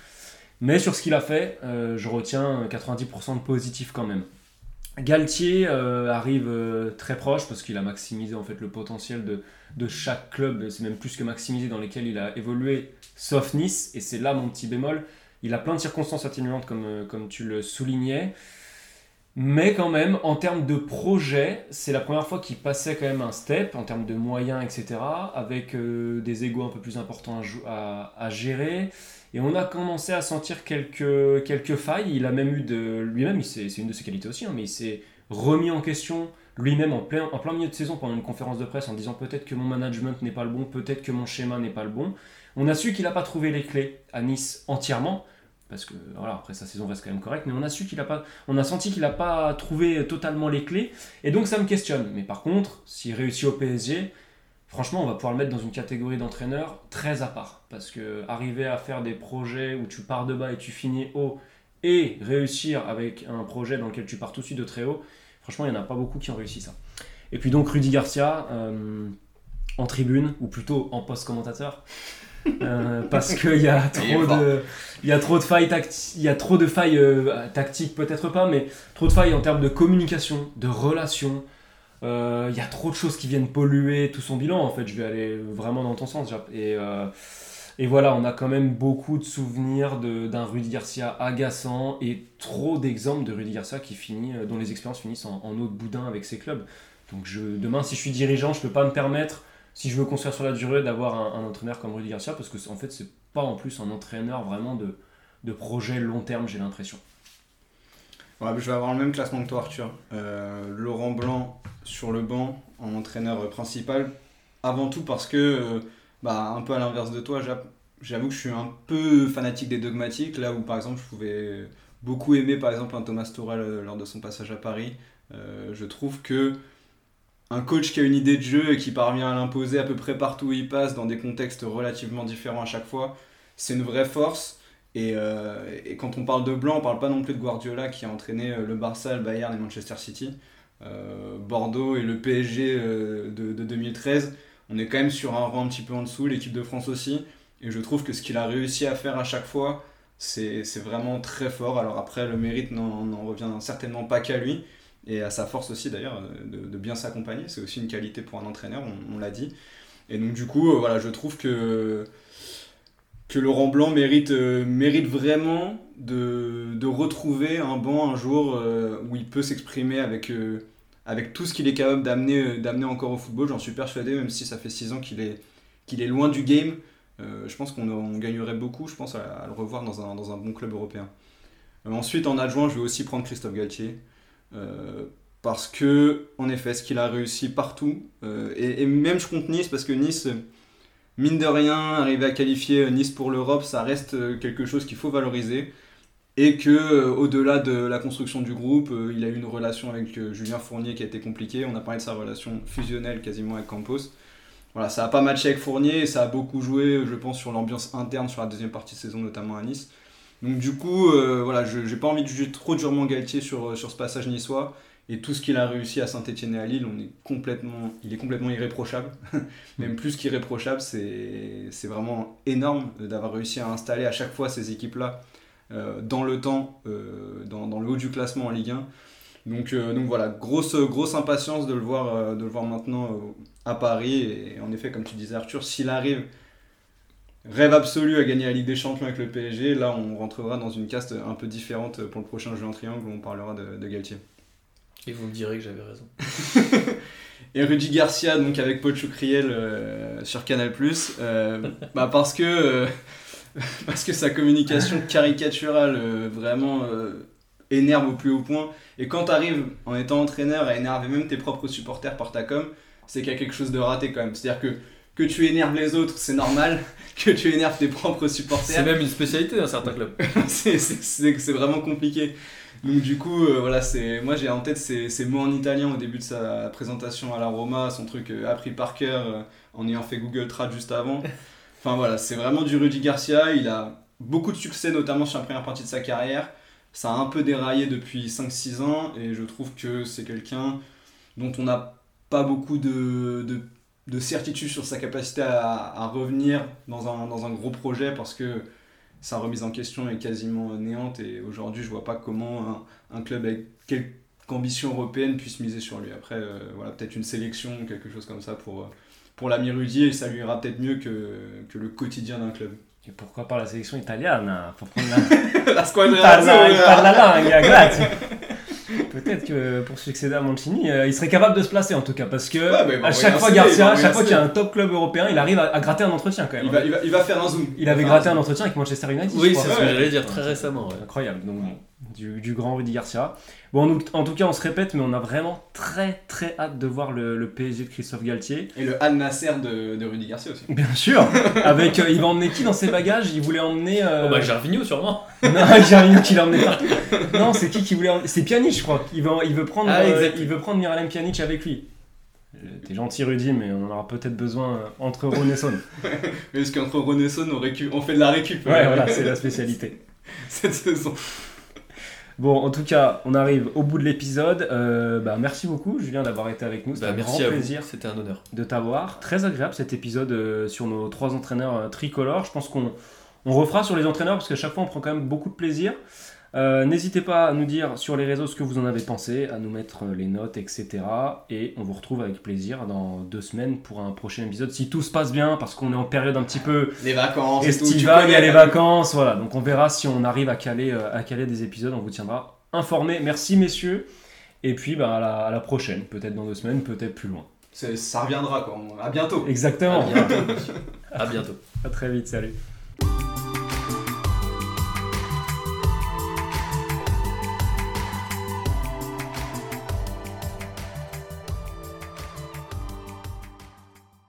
Mais sur ce qu'il a fait, euh, je retiens 90% de positif quand même. Galtier euh, arrive euh, très proche parce qu'il a maximisé en fait le potentiel de, chaque club, c'est même plus que maximisé dans lesquels il a évolué, sauf Nice, et c'est là mon petit bémol. Il a plein de circonstances atténuantes euh, comme tu le soulignais, mais quand même, en termes de projet, c'est la première fois qu'il passait quand même un step en termes de moyens, etc., avec euh, des égos un peu plus importants à, gérer. Et on a commencé à sentir quelques, quelques failles. Il a même eu de. Lui-même, c'est une de ses qualités aussi, hein, mais il s'est remis en question lui-même en plein, en plein milieu de saison pendant une conférence de presse en disant peut-être que mon management n'est pas le bon, peut-être que mon schéma n'est pas le bon. On a su qu'il n'a pas trouvé les clés à Nice entièrement. Parce que voilà, après sa saison reste quand même correcte, mais on a su qu'il a pas, on a senti qu'il n'a pas trouvé totalement les clés, et donc ça me questionne. Mais par contre, s'il réussit au PSG, franchement, on va pouvoir le mettre dans une catégorie d'entraîneur très à part, parce que arriver à faire des projets où tu pars de bas et tu finis haut, et réussir avec un projet dans lequel tu pars tout de suite de très haut, franchement, il n'y en a pas beaucoup qui ont réussi ça. Et puis donc Rudy Garcia euh, en tribune, ou plutôt en post-commentateur. Euh, parce qu'il y a [laughs] trop de il y a trop de failles il y a trop de failles euh, tactiques peut-être pas mais trop de failles en termes de communication de relations. Euh, il y a trop de choses qui viennent polluer tout son bilan en fait. Je vais aller vraiment dans ton sens et euh, et voilà on a quand même beaucoup de souvenirs d'un Rudy Garcia agaçant et trop d'exemples de Rudy Garcia qui finit dont les expériences finissent en, en eau de boudin avec ses clubs. Donc demain si je suis dirigeant je peux pas me permettre si je veux construire sur la durée, d'avoir un, entraîneur comme Rudy Garcia, parce que en fait, c'est pas en plus un entraîneur vraiment de, de projet long terme, j'ai l'impression. Ouais, je vais avoir le même classement que toi, Arthur. Euh, Laurent Blanc sur le banc en entraîneur principal. Avant tout parce que, euh, bah, un peu à l'inverse de toi, j'av- j'avoue que je suis un peu fanatique des dogmatiques. Là où, par exemple, je pouvais beaucoup aimer, par exemple, un Thomas Tourel euh, lors de son passage à Paris. Euh, je trouve que un coach qui a une idée de jeu et qui parvient à l'imposer à peu près partout où il passe, dans des contextes relativement différents à chaque fois, c'est une vraie force. Et, euh, quand on parle de blanc, on parle pas non plus de Guardiola qui a entraîné euh, le Barça, le Bayern et Manchester City. Euh, Bordeaux et le PSG de, de 2013, on est quand même sur un rang un petit peu en dessous, l'équipe de France aussi. Et je trouve que ce qu'il a réussi à faire à chaque fois, c'est vraiment très fort. Alors après, le mérite n'en revient certainement pas qu'à lui. Et à sa force aussi d'ailleurs de, bien s'accompagner. C'est aussi une qualité pour un entraîneur, on, l'a dit. Et donc du coup, euh, voilà, je trouve que que Laurent Blanc mérite, euh, mérite vraiment de, de retrouver un banc un jour euh, où il peut s'exprimer avec, avec tout ce qu'il est capable d'amener d'amener encore au football. J'en suis persuadé, même si ça fait 6 ans qu'il est, qu'il est loin du game. Je pense qu'on on gagnerait beaucoup, je pense, à, à le revoir dans un, dans un bon club européen. Ensuite, en adjoint, je vais aussi prendre Christophe Galtier. Euh, parce que, en effet, ce qu'il a réussi partout, euh, et, même je compte Nice, parce que Nice, mine de rien, arriver à qualifier Nice pour l'Europe, ça reste euh, quelque chose qu'il faut valoriser. Et que, euh, au-delà de la construction du groupe, euh, il a eu une relation avec euh, Julien Fournier qui a été compliquée. On a parlé de sa relation fusionnelle quasiment avec Campos. Voilà, ça n'a pas matché avec Fournier et ça a beaucoup joué, je pense, sur l'ambiance interne sur la deuxième partie de saison, notamment à Nice. Donc du coup, euh, voilà, je n'ai pas envie de juger trop durement Galtier sur, sur ce passage niçois. Et tout ce qu'il a réussi à Saint-Etienne et à Lille, on est complètement, il est complètement irréprochable. [laughs] Même plus qu'irréprochable, c'est vraiment énorme d'avoir réussi à installer à chaque fois ces équipes-là euh, dans le temps, euh, dans, dans le haut du classement en Ligue 1. Donc, euh, donc voilà, grosse, grosse impatience de le voir, euh, de le voir maintenant euh, à Paris. Et en effet, comme tu disais Arthur, s'il arrive, rêve absolu à gagner la Ligue des Champions avec le PSG, là on rentrera dans une caste un peu différente pour le prochain jeu en triangle où on parlera de, de Galtier. Et vous me direz que j'avais raison. [laughs] Et Rudy Garcia, donc avec Paul Choucriel euh, sur Canal+, euh, [laughs] bah parce que euh, [laughs] parce que sa communication caricaturale euh, vraiment énerve au plus haut point. Et quand tu arrives en étant entraîneur à énerver même tes propres supporters par ta com, c'est qu'il y a quelque chose de raté quand même. C'est-à-dire que que tu énerves les autres, c'est normal. [laughs] Que tu énerves tes propres supporters, C'est même une spécialité dans certains clubs. [laughs] c'est- vraiment compliqué. Donc du coup, euh, voilà, c'est moi j'ai en tête ces, ces mots en italien au début de sa présentation à la Roma, son truc euh, appris par cœur euh, en ayant fait Google Trad juste avant. [laughs] Enfin voilà, c'est vraiment du Rudy Garcia. Il a beaucoup de succès, notamment sur la première partie de sa carrière. Ça a un peu déraillé depuis 5-6 ans et je trouve que c'est quelqu'un dont on n'a pas beaucoup de, de, de certitude sur sa capacité à, à revenir dans un, dans un gros projet parce que sa remise en question est quasiment néante et aujourd'hui je vois pas comment un, un club avec quelque ambition européenne puisse miser sur lui. Après, euh, voilà, peut-être une sélection ou quelque chose comme ça pour, euh, pour l'ami Rudy et ça lui ira peut-être mieux que, que le quotidien d'un club. Et pourquoi pas la sélection italienne hein, Pour prendre la, [laughs] La squadra il parle, azzurra. il parle la langue, [laughs] grazie. Peut-être que pour succéder à Mancini, euh, il serait capable de se placer en tout cas, parce que Ouais, à chaque un fois Garcia, à chaque un fois qu'il y a un top club européen, il arrive à, à gratter un entretien quand même. Il va, il, va, il va faire un zoom. Il avait gratté un zoom. entretien avec Manchester United. Oui, c'est ce que j'allais dire très récemment. ouais. Incroyable. Donc, bon. Du, du grand Rudy Garcia. Bon, en tout cas, on se répète, mais on a vraiment très très hâte de voir le, le PSG de Christophe Galtier. Et le Al Nasser de, de Rudy Garcia aussi. Bien sûr Avec, euh, Il va emmener qui dans ses bagages? Il voulait emmener... euh, Oh bah Gervinho sûrement. Non, [laughs] Jarino qui l'a emmené partout. Non, c'est qui qui voulait emmener? C'est Pjanic, je crois. Il veut, il veut prendre, Ah, euh, exact. il veut prendre Miralem Pjanic avec lui. Euh, T'es gentil, Rudy, mais on en aura peut-être besoin entre Rhône et Saône. Parce qu'entre Renaissance, on, récup- on fait de la récup. Ouais, voilà, c'est la spécialité. [laughs] Cette saison. Bon, en tout cas, on arrive au bout de l'épisode. Euh, bah, merci beaucoup, Julien, d'avoir été avec nous. C'était Bah, un merci grand plaisir c'était un honneur. de t'avoir. Très agréable cet épisode euh, sur nos trois entraîneurs euh, tricolores. Je pense qu'on on refera sur les entraîneurs parce qu'à chaque fois on prend quand même beaucoup de plaisir. Euh, N'hésitez pas à nous dire sur les réseaux ce que vous en avez pensé, à nous mettre euh, les notes, etc. Et on vous retrouve avec plaisir dans deux semaines pour un prochain épisode. Si tout se passe bien, parce qu'on est en période un petit peu Les vacances estivale, il y a les vacances, voilà. Donc on verra si on arrive à caler, euh, à caler des épisodes, on vous tiendra informé. Merci messieurs. Et puis bah, à, la, à la prochaine, peut-être dans deux semaines, peut-être plus loin. C'est- Ça reviendra quoi. À bientôt. Exactement. À bientôt. [laughs] à bientôt. À très vite, salut.